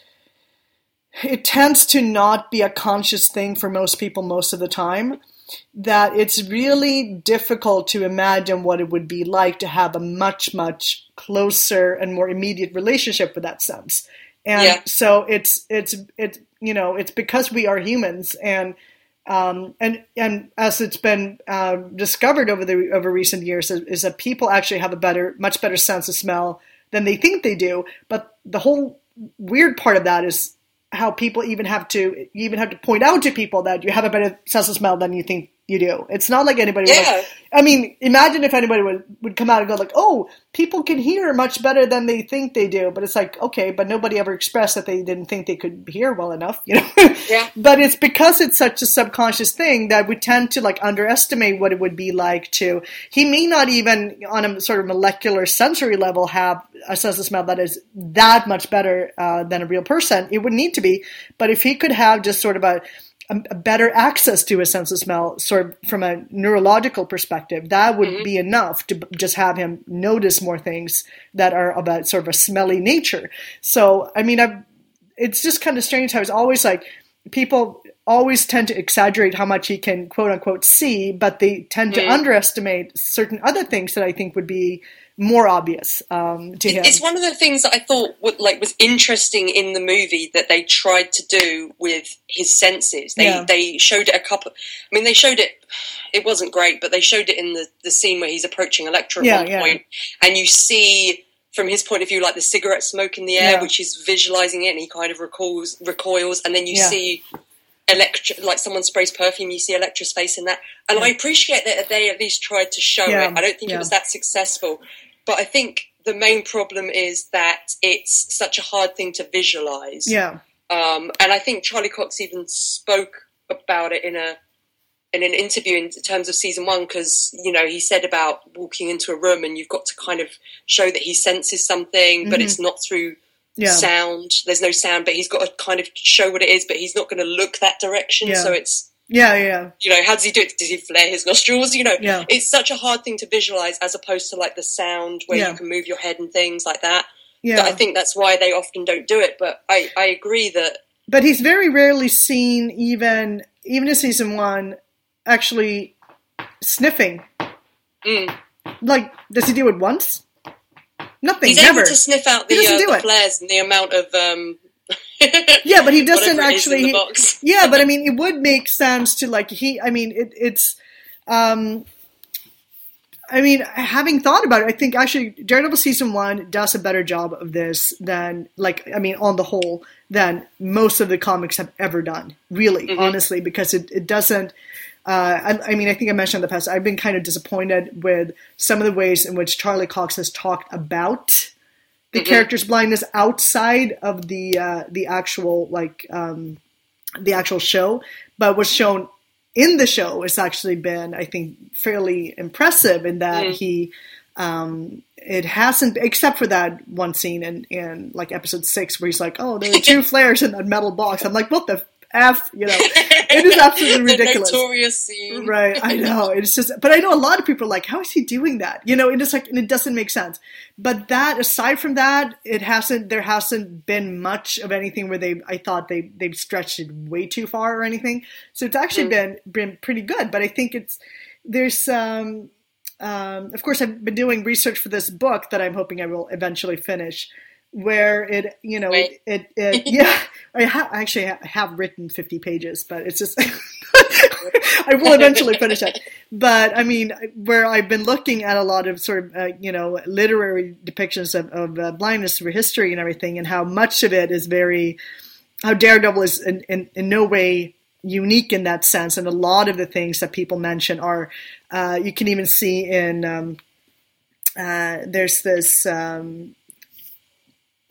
it tends to not be a conscious thing for most people most of the time that it's really difficult to imagine what it would be like to have a much much closer and more immediate relationship with that sense and Yeah. so it's it's it's you know it's because we are humans and um, and and as it's been uh, discovered over the over recent years is, is that people actually have a better much better sense of smell than they think they do. But the whole weird part of that is how people even have to even have to point out to people that you have a better sense of smell than you think you do. It's not like anybody. Yeah. Like, I mean, imagine if anybody would would come out and go like, "Oh, people can hear much better than they think they do." But it's like, okay, but nobody ever expressed that they didn't think they could hear well enough, you know. Yeah. But it's because it's such a subconscious thing that we tend to like underestimate what it would be like to. He may not even on a sort of molecular sensory level have a sense of smell that is that much better uh, than a real person. It would need to be, but if he could have just sort of a a, a better access to a sense of smell, sort of from a neurological perspective, that would be enough to just have him notice more things that are of a sort of a smelly nature. So, I mean, I've, it's just kind of strange how it's always like people always tend to exaggerate how much he can quote unquote see, but they tend to Mm. underestimate certain other things that I think would be more obvious um, to him. It's one of the things that I thought would, like was interesting in the movie that they tried to do with his senses. They Yeah. they showed it a couple. I mean, they showed it. It wasn't great, but they showed it in the the scene where he's approaching Elektra at Yeah, one yeah. point, and you see from his point of view like the cigarette smoke in the air, Yeah. which is visualizing it, and he kind of recoils recoils, and then you Yeah. see. Elektra, like someone sprays perfume, you see Elektra's face in that, and I appreciate that they at least tried to show Yeah, it. I don't think yeah. it was that successful, but I think the main problem is that it's such a hard thing to visualize. yeah, Um, and I think Charlie Cox even spoke about it in a in an interview in terms of season one because you know he said about walking into a room and you've got to kind of show that he senses something, but Mhm. it's not through yeah, sound. There's no sound, but he's got to kind of show what it is, but he's not going to look that direction. Yeah. So it's yeah, yeah, you know how does he do it? Does he flare his nostrils? You know, yeah. it's such a hard thing to visualize as opposed to like the sound where Yeah. you can move your head and things like that. yeah. But I think that's why they often don't do it. But I, I agree that but he's very rarely seen even even in season one actually sniffing mm, like does he do it once nothing he's never able to sniff out He the, doesn't uh, do the it. flares and the amount of um. yeah but he doesn't whatever it is in actually yeah but i mean it would make sense to like he i mean it, it's um I mean, having thought about it, I think actually Daredevil season one does a better job of this than, like, I mean, on the whole, than most of the comics have ever done. Really, Mhm. honestly, because it, it doesn't. Uh, I, I mean, I think I mentioned in the past. I've been kind of disappointed with some of the ways in which Charlie Cox has talked about the Mhm. character's blindness outside of the uh, the actual like um, the actual show, but was shown in the show has actually been, I think, fairly impressive in that Mm. he. Um, it hasn't, except for that one scene in, in like episode six where he's like, "Oh, there are two flares in that metal box." I'm like, "What the f?" You know, it is absolutely ridiculous. notorious scene. Right, I know. It's just, but I know a lot of people are like, how is he doing that? You know, it is like, and it doesn't make sense. But that, aside from that, it hasn't. There hasn't been much of anything where they. I thought they they've stretched it way too far or anything. So it's actually Mm. been been pretty good. But I think it's there's um, um, of course I've been doing research for this book that I'm hoping I will eventually finish. Where it, you know, it, it, it yeah, I ha- actually ha- have written 50 pages, but it's just, I will eventually finish it. But I mean, where I've been looking at a lot of sort of, uh, you know, literary depictions of, of uh, blindness through history and everything, and how much of it is very, how Daredevil is in, in, in no way unique in that sense. And a lot of the things that people mention are, uh, you can even see in, um, uh, there's this, um,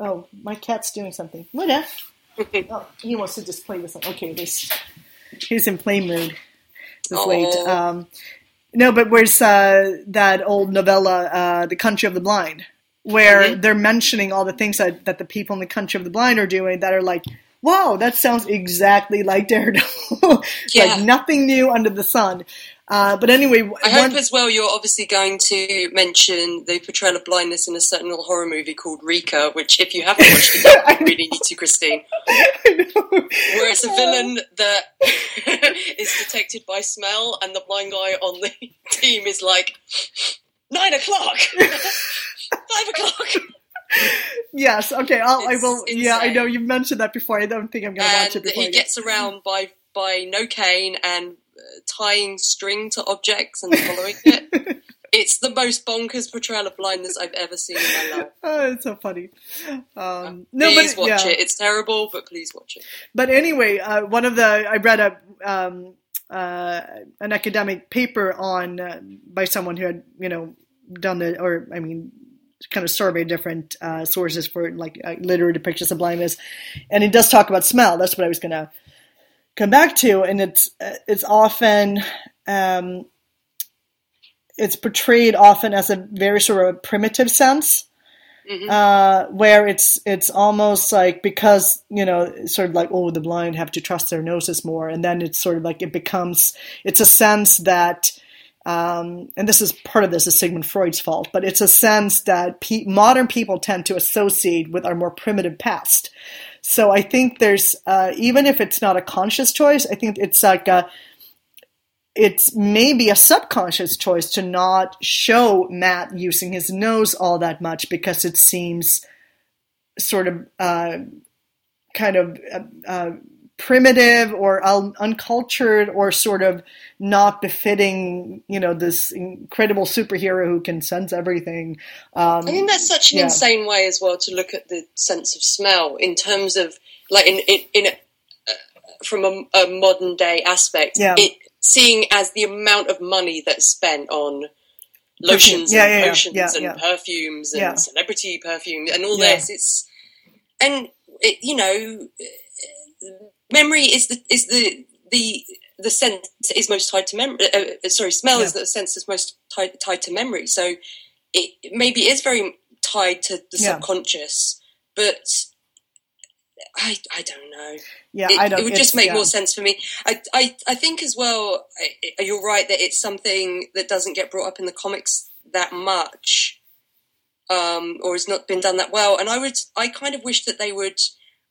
oh, my cat's doing something. What? uh? oh, he wants to just play with something. Okay, this, he's in play mood. Just wait. Aw. Um, no, but where's uh, that old novella, uh, The Country of the Blind, where Mhm. they're mentioning all the things that, that the people in the Country of the Blind are doing that are like, wow, that sounds exactly like Daredevil. Yeah. like nothing new under the sun. Uh, but anyway, I hope one- as well you're obviously going to mention the portrayal of blindness in a certain little horror movie called Reeker, which if you haven't watched it, I you really need to, Christine. I know. Where it's a villain that is detected by smell, and the blind guy on the team is like, nine o'clock, five o'clock. Yes, okay, I'll, I will. Yeah, I know you've mentioned that before. I don't think I'm going to watch it before. he gets around by by no cane and uh, tying string to objects and following it. It's the most bonkers portrayal of blindness I've ever seen in my life. Oh, it's so funny. Um, no, please but watch yeah. it. It's terrible, but please watch it. But anyway, uh, one of the I read a um, uh, an academic paper on uh, by someone who had you know done the or I mean kind of survey different uh, sources for like uh, literary depictions of blindness, and it does talk about smell. That's what I was gonna come back to, and it's it's often um, it's portrayed often as a very sort of primitive sense. Mhm. Uh, where it's it's almost like because you know sort of like oh the blind have to trust their noses more and then it's sort of like it becomes it's a sense that um, and this is part of this is Sigmund Freud's fault, but it's a sense that pe- modern people tend to associate with our more primitive past. So I think there's uh, even if it's not a conscious choice, I think it's like a it's maybe a subconscious choice to not show Matt using his nose all that much because it seems sort of uh, kind of uh, uh, primitive or un- uncultured or sort of not befitting, you know, this incredible superhero who can sense everything. Um, I think that's such an yeah. insane way as well to look at the sense of smell in terms of like in in, in a, uh, from a, a modern day aspect. Yeah. It seeing as the amount of money that's spent on lotions Yeah, and yeah, potions and perfumes and celebrity perfume and all this. It's and it, you know, memory is the is the the the sense is most tied to memory. Uh, uh, sorry, smell is the sense that's most tied tied to memory. So it maybe is very tied to the Yeah. subconscious, but I I don't know. yeah, It, I don't. it would just make yeah. more sense for me. I, I, I think as well, I, you're right that it's something that doesn't get brought up in the comics that much, um, or has not been done that well. And I would, I kind of wish that they would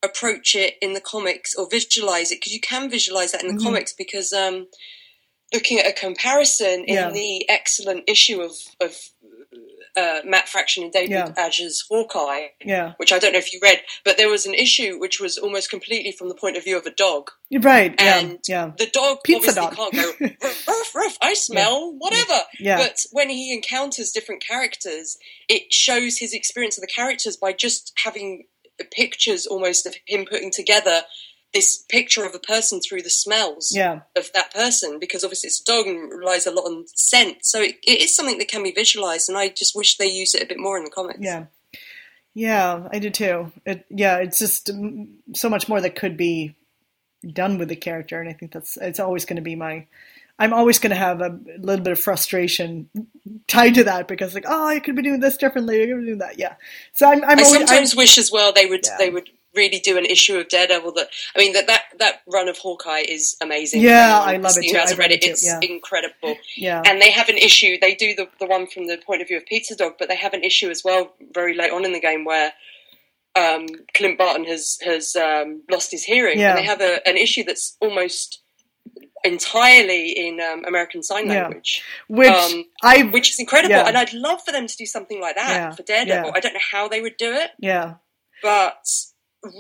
approach it in the comics or visualize it because you can visualize that in the Mhm. comics because um, looking at a comparison in Yeah. the excellent issue of of uh, Matt Fraction and David Yeah. Hawkeye, Yeah, which I don't know if you read, but there was an issue which was almost completely from the point of view of a dog. you're right. Yeah, And yeah, The dog Pizza obviously dog. can't go ruff, ruff, ruff, I smell whatever. yeah, But when he encounters different characters, it shows his experience of the characters by just having pictures almost of him putting together this picture of a person through the smells yeah. of that person because obviously it's a dog and relies a lot on scent. So it, it is something that can be visualized, and I just wish they use it a bit more in the comics. Yeah. Yeah, I do too. It, yeah, it's just mm, so much more that could be done with the character, and I think that's it's always going to be my. I'm always going to have a little bit of frustration tied to that because, like, oh, I could be doing this differently. I could be doing that. Yeah. So I'm. I'm I always, sometimes wish as well they would Yeah. they would really do an issue of Daredevil that I mean that that, that run of Hawkeye is amazing. Yeah, I love it too. who hasn't read it it's yeah. incredible. yeah. And they have an issue. They do the the one from the point of view of Pizza Dog, but they have an issue as well very late on in the game where um, Clint Barton has has um, lost his hearing, Yeah. and they have a, an issue that's almost entirely in um, American Sign Yeah. Language, Which um, I. which is incredible. Yeah. And I'd love for them to do something like that Yeah. for Daredevil. Yeah. I don't know how they would do it yeah. but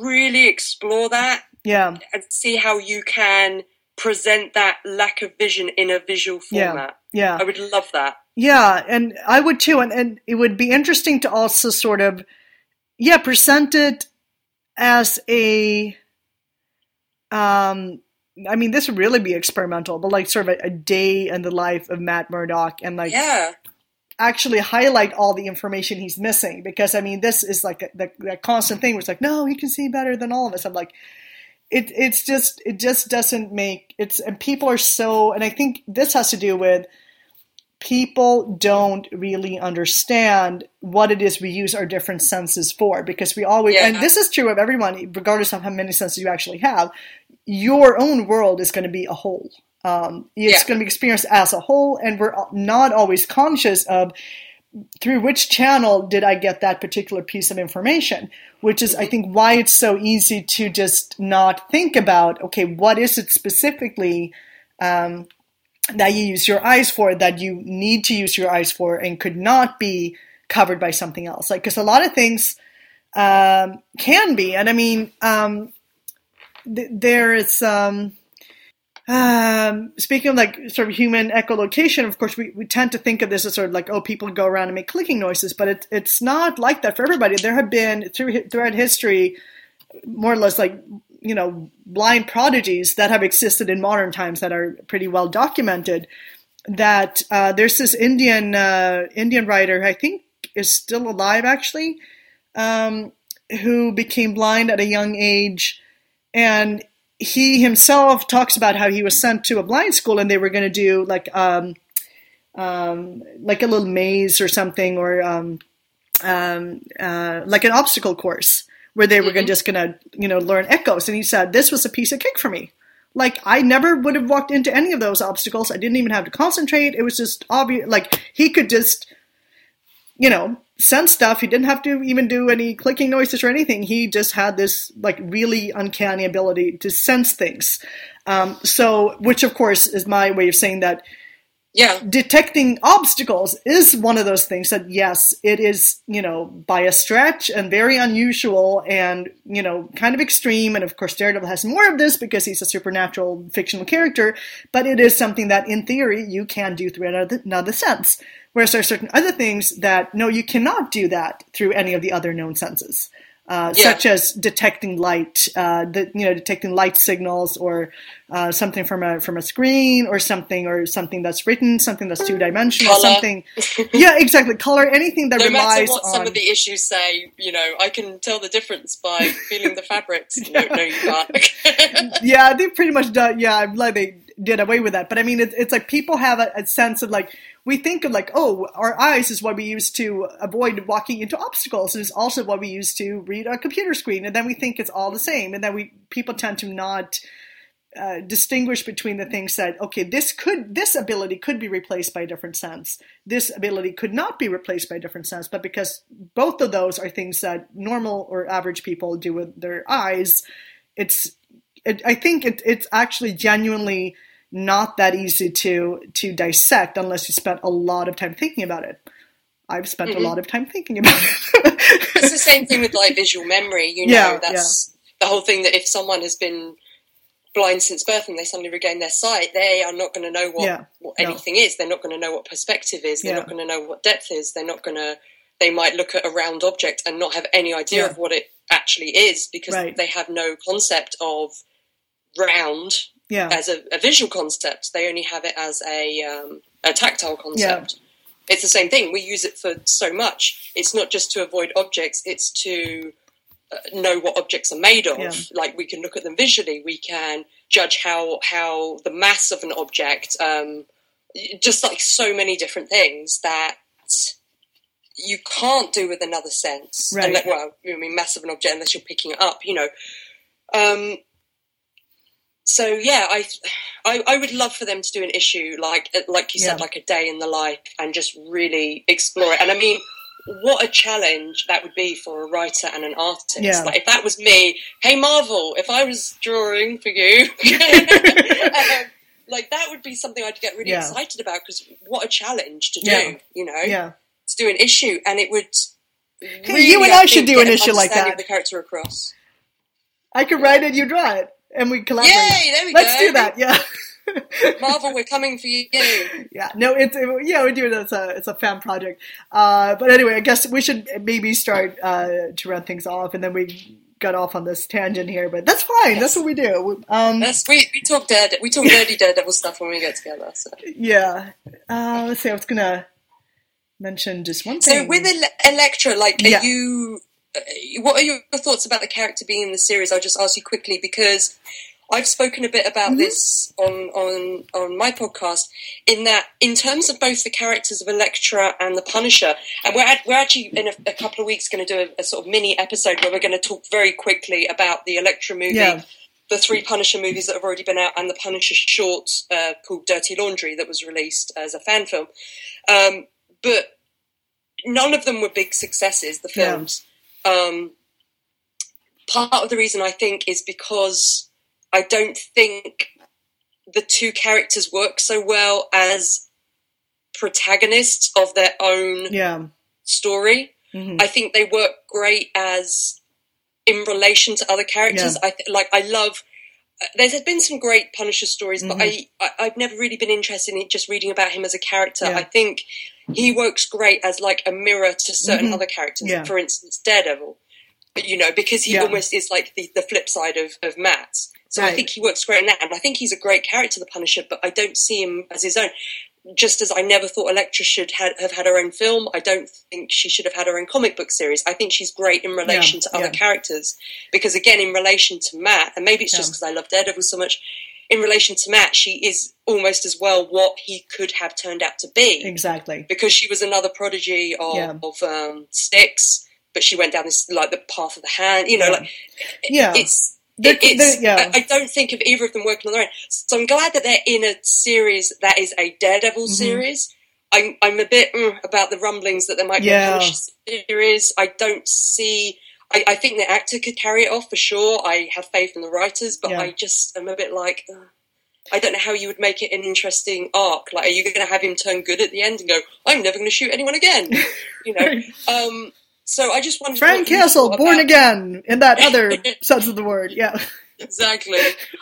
really explore that Yeah. and see how you can present that lack of vision in a visual Yeah. format. Yeah. I would love that. Yeah, and I would too, and, and it would be interesting to also sort of, yeah, present it as a, um, I mean, this would really be experimental, but like sort of a, a day in the life of Matt Murdock, and like yeah, actually highlight all the information he's missing, because I mean, this is like a, the, the constant thing where it's like, no, he can see better than all of us. I'm like, it, it's just, it just doesn't make it's, and people are so, and I think this has to do with people don't really understand what it is we use our different senses for because we always Yeah. and this is true of everyone regardless of how many senses you actually have your own world is going to be a whole um, it's Yeah. going to be experienced as a whole and we're not always conscious of through which channel did I get that particular piece of information? Which is, I think, why it's so easy to just not think about, okay, what is it specifically um, that you use your eyes for that you need to use your eyes for and could not be covered by something else? Like, because a lot of things um, can be, and I mean, um, th- there is. Um, um, speaking of like sort of human echolocation, of course, we, we tend to think of this as sort of like, oh, people go around and make clicking noises, but it, it's not like that for everybody. There have been through, throughout history, more or less like you know blind prodigies that have existed in modern times that are pretty well documented. That uh, there's this Indian uh, Indian writer, I think, is still alive actually, um, who became blind at a young age, and he himself talks about how he was sent to a blind school and they were going to do like um, um, like a little maze or something or um, um, uh, like an obstacle course where they were mm-hmm. just going to you know learn echoes. And he said this was a piece of cake for me. Like i never would have walked into any of those obstacles. I didn't even have to concentrate. It was just obvious like he could just you know sense stuff he didn't have to even do any clicking noises or anything. He just had this like really uncanny ability to sense things. Um, so which of course is my way of saying that yeah. detecting obstacles is one of those things that yes it is you know by a stretch and very unusual and you know kind of extreme. And of course daredevil has more of this because he's a supernatural fictional character. But it is something that in theory you can do through another, another sense whereas there are certain other things that no you cannot do that through any of the other known senses uh, yeah. such as detecting light, uh, the, you know, detecting light signals or uh, something from a from a screen or something or something that's written, something that's two dimensional, something. yeah, exactly. Color, anything that no relies matter what on. some of the issues say, you know, I can tell the difference by feeling the fabrics. No, no, you can't. yeah, they pretty much done. Yeah, I'm glad they did away with that. But I mean, it's, it's like people have a, a sense of like we think of like, oh, our eyes is what we use to avoid walking into obstacles. It's also what we use to read a computer screen, and then we think it's all the same. And then we people tend to not uh, distinguish between the things that okay, this could this ability could be replaced by a different sense. This ability could not be replaced by a different sense, but because both of those are things that normal or average people do with their eyes, it's it, I think it, it's actually genuinely not that easy to to dissect unless you spent a lot of time thinking about it. I've spent mm-hmm. a lot of time thinking about it. it's the same thing with like visual memory. You know, yeah, that's yeah. the whole thing that if someone has been blind since birth and they suddenly regain their sight, they are not going to know what, yeah, what anything no. is. They're not going to know what perspective is. They're not going to know what depth is. They're not going to. They might look at a round object and not have any idea of what it actually is because right. they have no concept of round yeah. as a, a, visual concept. They only have it as a um, a tactile concept. Yeah. It's the same thing. We use it for so much. It's not just to avoid objects. It's to uh, know what objects are made of. Yeah. Like we can look at them visually. We can judge how how the mass of an object. Um, just like so many different things that you can't do with another sense. Right. Unless, well, I mean, mass of an object unless you're picking it up. You know. Um, so yeah, I, I, I would love for them to do an issue like like you said, like a day in the life, and just really explore it. And I mean, what a challenge that would be for a writer and an artist. Yeah. Like if that was me, hey Marvel, if I was drawing for you, um, like that would be something I'd get really yeah. excited about because what a challenge to do, yeah. you know, yeah, to do an issue, and it would. Really, you and I, I should do an issue like that. The character across. I could write it, you draw it and we collaborate. Yay! There we Let's go. do that. Yeah. Marvel, we're coming for you. Yeah, no, it's it, yeah, we do it as a it's a fan project. Uh, but anyway, I guess we should maybe start uh, to run things off, and then we got off on this tangent here. But that's fine. Yes. That's what we do. Um, we we talk dead we talk dirty Daredevil stuff when we get together. So. Yeah. Uh, let's see. I was gonna mention just one thing. So with Elektra, like, are yeah. you what are your thoughts about the character being in the series? I'll just ask you quickly because I've spoken a bit about mm-hmm. this on, on on my podcast. In that, in terms of both the characters of Elektra and the Punisher, and we're we're actually in a, a, couple of weeks going to do a, a, sort of mini episode where we're going to talk very quickly about the Elektra movie. Yeah. The three Punisher movies that have already been out, and the Punisher short uh, called Dirty Laundry that was released as a fan film. Um, but none of them were big successes, the films. Yeah um, part of the reason I think is because I don't think the two characters work so well as protagonists of their own yeah. story. Mm-hmm. I think they work great as in relation to other characters. Yeah. I th- like I love. Uh, there's been some great Punisher stories, mm-hmm. but I, I have never really been interested in just reading about him as a character. Yeah. I think he works great as like a mirror to certain mm-hmm. other characters. Yeah. For instance, Daredevil. you know, because he Yeah. almost is like the, the flip side of, of Matt. So I think he works great in that, and I think he's a great character, the Punisher. But I don't see him as his own. Just as I never thought Elektra should had, have had her own film, I don't think she should have had her own comic book series. I think she's great in relation to other yeah. characters because, again, in relation to Matt, and maybe it's just because I love Daredevil so much. In relation to Matt, she is almost as well what he could have turned out to be Exactly. because she was another prodigy of, Yeah. of um, Stick, but she went down this like the path of the hand. You know, Yeah. like Yeah. it's. They're- it- it's they're- yeah. I, I don't think of either of them working on their own. So I'm glad that they're in a series that is a Daredevil Mm-hmm. series. I'm I'm a bit mm, about the rumblings that there might be Yeah. a series. I don't see. I, I think the actor could carry it off for sure. I have faith in the writers, but Yeah. I just am a bit like. ugh. I don't know how you would make it an interesting arc. Like, are you going to have him turn good at the end and go, "I'm never going to shoot anyone again"? You know. um, so I just wondered. Frank Castle, born about- again, in that other sense of the word. Yeah. Exactly.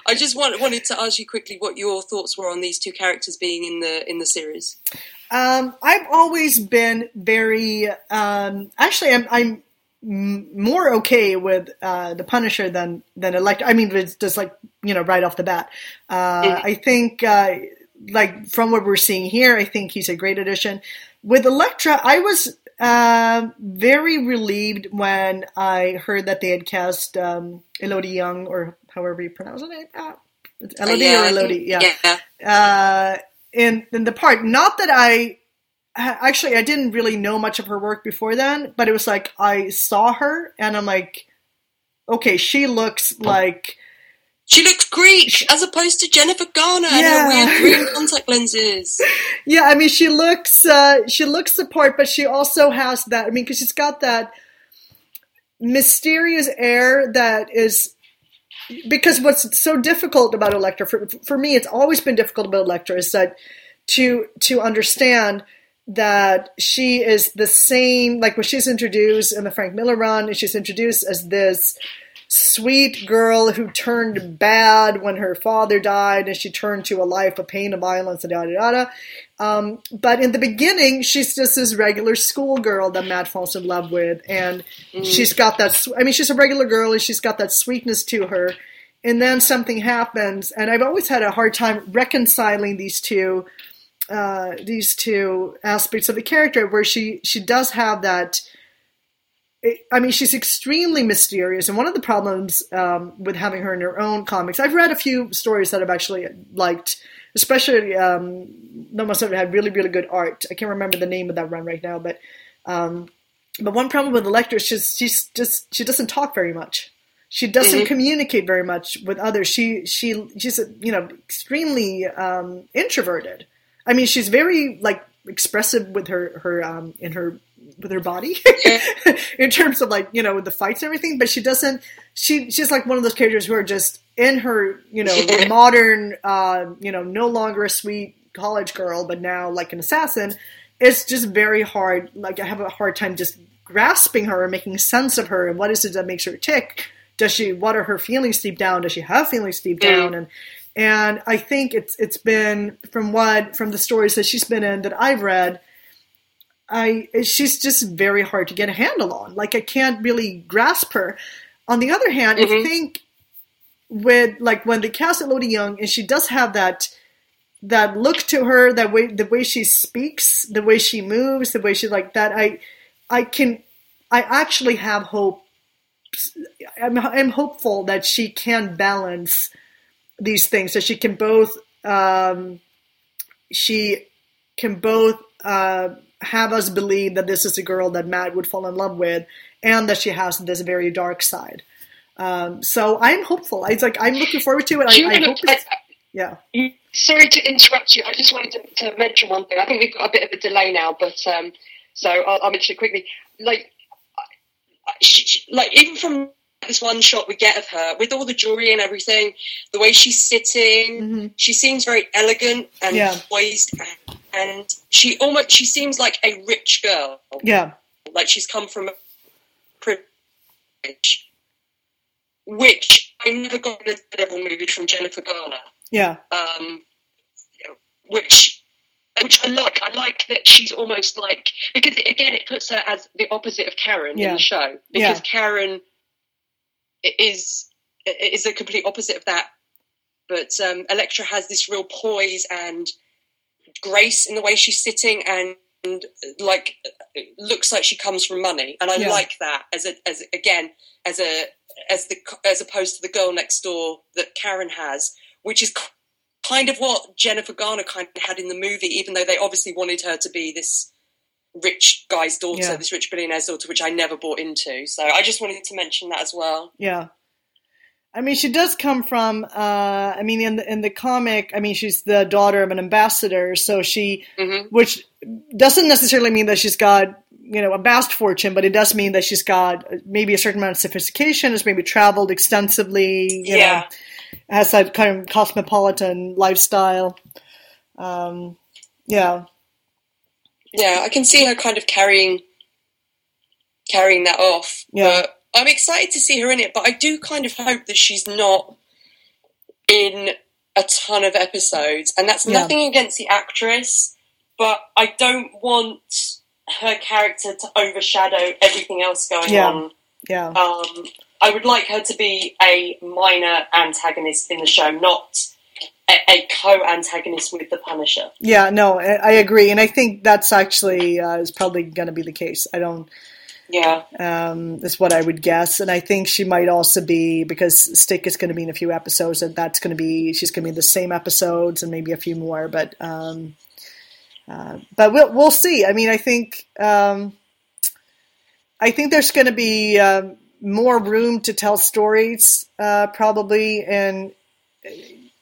I just want, wanted to ask you quickly what your thoughts were on these two characters being in the in the series. Um, I've always been very. Um, actually, I'm, I'm more okay with uh, the Punisher than than Elektra. I mean, it's just like you know, right off the bat. Uh. I think, uh, like from what we're seeing here, I think he's a great addition. With Elektra, I was uh, very relieved when I heard that they had cast um, Elodie Yung, or however you pronounce it. Uh, it's Elodie yeah, or Elodie? yeah yeah. uh, in in the part. Not that I actually I didn't really know much of her work before then, but it was like I saw her and I'm like, okay, she looks like She looks Greek as opposed to Jennifer Garner and Yeah. her weird green contact lenses. yeah. I mean, she looks uh, she looks the part, but she also has that. I mean, because she's got that mysterious air that is. Because what's so difficult about Elektra for, for me, it's always been difficult about Elektra is that to to understand that she is the same like when she's introduced in the Frank Miller run, and she's introduced as this sweet girl who turned bad when her father died, and she turned to a life of pain and violence and yada yada. Um, but in the beginning, she's just this regular schoolgirl that Matt falls in love with, and she's got that, I mean, she's a regular girl, and she's got that sweetness to her. And then something happens, and I've always had a hard time reconciling these two uh, these two aspects of the character where she she does have that I mean, she's extremely mysterious, and one of the problems um, with having her in her own comics, I've read a few stories that I've actually liked, especially um, the ones that had really, really good art. I can't remember the name of that run right now, but um, but one problem with Elektra is she's, she's just she doesn't talk very much. She doesn't Mhm. communicate very much with others. She she she's you know extremely um, introverted. I mean, she's very like expressive with her her um, in her with her body in terms of like you know the fights and everything. But she doesn't. She she's like one of those characters who are just in her you know modern uh, you know no longer a sweet college girl, but now like an assassin. It's just very hard. Like I have a hard time just grasping her and making sense of her and what is it that makes her tick. Does she? What are her feelings deep down? Does she have feelings deep down? And and I think it's it's been from what from the stories that she's been in that I've read, I she's just very hard to get a handle on. Like I can't really grasp her. On the other hand, I Mhm. think with like when they cast Elodie Yung and she does have that that look to her, that way the way she speaks, the way she moves, the way she like that, I I can I actually have hope I'm, I'm hopeful that she can balance these things So she can both um, she can both uh, have us believe that this is a girl that Matt would fall in love with and that she has this very dark side. Um, so I'm hopeful. It's like I'm looking forward to it. I, I hope it's, yeah. Sorry to interrupt you. I just wanted to, to mention one thing. I think we've got a bit of a delay now, but um, so I'll, I'll mention it quickly. like, she, she- like even from this one shot we get of her with all the jewelry and everything, the way she's sitting, hmm she seems very elegant and Yeah. poised, and she almost she seems like a rich girl, Yeah. like she's come from a privilege, which I never got in a Devil movie from Jennifer Garner. Yeah. um, which which I like. I like that she's almost like because again it puts her as the opposite of Karen in the show because Yeah. Karen is is the complete opposite of that. But um, Elektra has this real poise and grace in the way she's sitting, and, and like looks like she comes from money, and I Yeah. like that as a as again as a as the as opposed to the girl next door that Karen has, which is kind of what Jennifer Garner kind of had in the movie, even though they obviously wanted her to be this rich guy's daughter, Yeah. this rich billionaire's daughter, which I never bought into. So I just wanted to mention that as well. Yeah. I mean, she does come from. Uh, I mean, in the in the comic, I mean, she's the daughter of an ambassador, so she, hmm which doesn't necessarily mean that she's got you know a vast fortune, but it does mean that she's got maybe a certain amount of sophistication, has maybe traveled extensively, you Yeah. know, has that kind of cosmopolitan lifestyle. Um, yeah, Yeah, I can see her kind of carrying carrying that off. Yeah. But I'm excited to see her in it, but I do kind of hope that she's not in a ton of episodes. And that's Yeah. nothing against the actress, but I don't want her character to overshadow everything else going Yeah. on. yeah, Um, I would like her to be a minor antagonist in the show, not a, a co-antagonist with the Punisher. yeah. No, I, agree, and I think that's actually uh, is probably going to be the case. I don't. Yeah. um, is what I would guess. And I think she might also be because Stick is going to be in a few episodes, and that's going to be she's going to be in the same episodes and maybe a few more. But um, uh, but we'll we'll see. I mean, I think um, I think there's going to be um, more room to tell stories uh, probably and.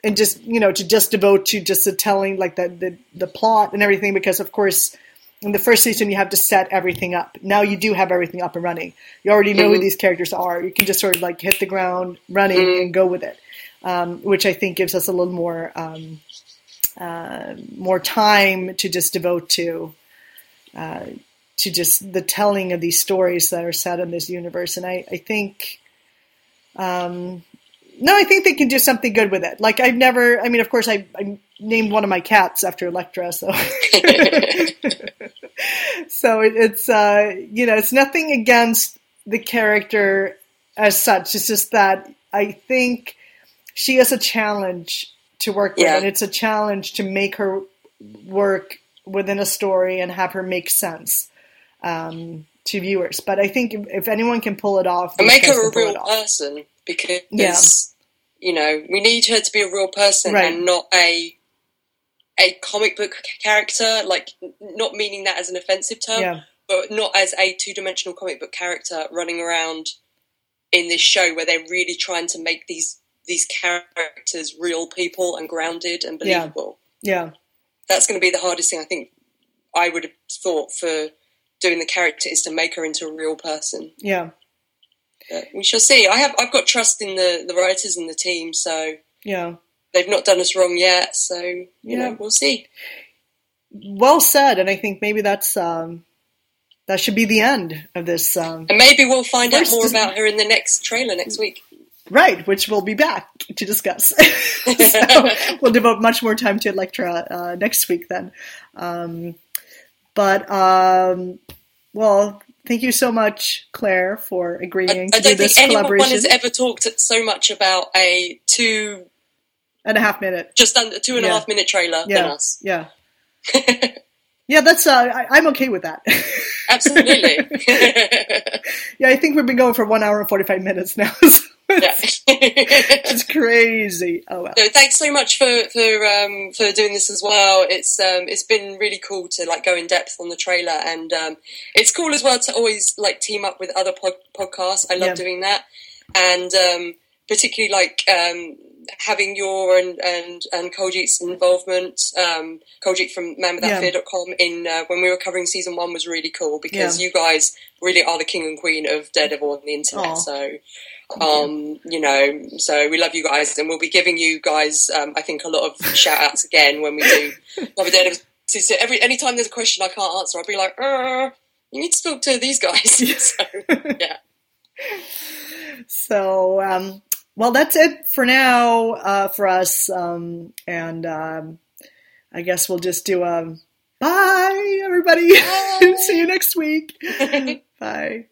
And just you know to just devote to just the telling like the, the the plot and everything because of course in the first season you have to set everything up. Now you do have everything up and running. You already know who Mhm. these characters are. You can just sort of like hit the ground running Mhm. and go with it, um, which I think gives us a little more um, uh, more time to just devote to uh, to just the telling of these stories that are set in this universe. And I, I think. Um, no, I think they can do something good with it. Like I've never, I mean, of course, I, I named one of my cats after Elektra, so so it, it's uh, you know it's nothing against the character as such. It's just that I think she has a challenge to work with, and it's a challenge to make her work within a story and have her make sense um, to viewers. But I think if, if anyone can pull it off, and make her a real person because Yeah. You know we need her to be a real person Right. and not a a comic book character like not meaning that as an offensive term Yeah, but not as a two-dimensional comic book character running around in this show where they're really trying to make these these characters real people and grounded and Yeah. believable. Yeah, that's going to be the hardest thing i think i would have thought for doing the character is to make her into a real person. Yeah, But we shall see. I have I've got trust in the, the writers and the team, so yeah. they've not done us wrong yet. So you Yeah. know, we'll see. Well said, and I think maybe that's um, that should be the end of this. Um, And maybe we'll find out more about her in the next trailer next week. Right, which we'll be back to discuss. so we'll devote much more time to Elektra uh, next week then. Um, but, um, well, thank you so much, Claire, for agreeing I to do don't think this anyone collaboration. has ever talked so much about a two and a half minute. just under two and a Yeah. half minute trailer Yeah, than us. yeah. Yeah, that's, uh, I, I'm okay with that. Absolutely. yeah, I think we've been going for one hour and 45 minutes now. so yeah. it's crazy. Oh, well. So thanks so much for for um, for doing this as well. It's um, it's been really cool to like go in depth on the trailer, and um, it's cool as well to always like team up with other pod- podcasts. I love Yeah. doing that, and um, particularly like um, having your and and and Kuljit's involvement. Um, Koljit from manwithoutfear.com in uh, when we were covering season one was really cool because Yeah. you guys really are the king and queen of Daredevil on the internet. Aw. So um, you know, so we love you guys, and we'll be giving you guys, um, I think, a lot of shout outs again when we do So, every anytime there's a question I can't answer, I'll be like, you need to talk to these guys. so, yeah. So, um, well, that's it for now uh, for us. Um, and um, I guess we'll just do a bye, everybody. Bye. See you next week. bye.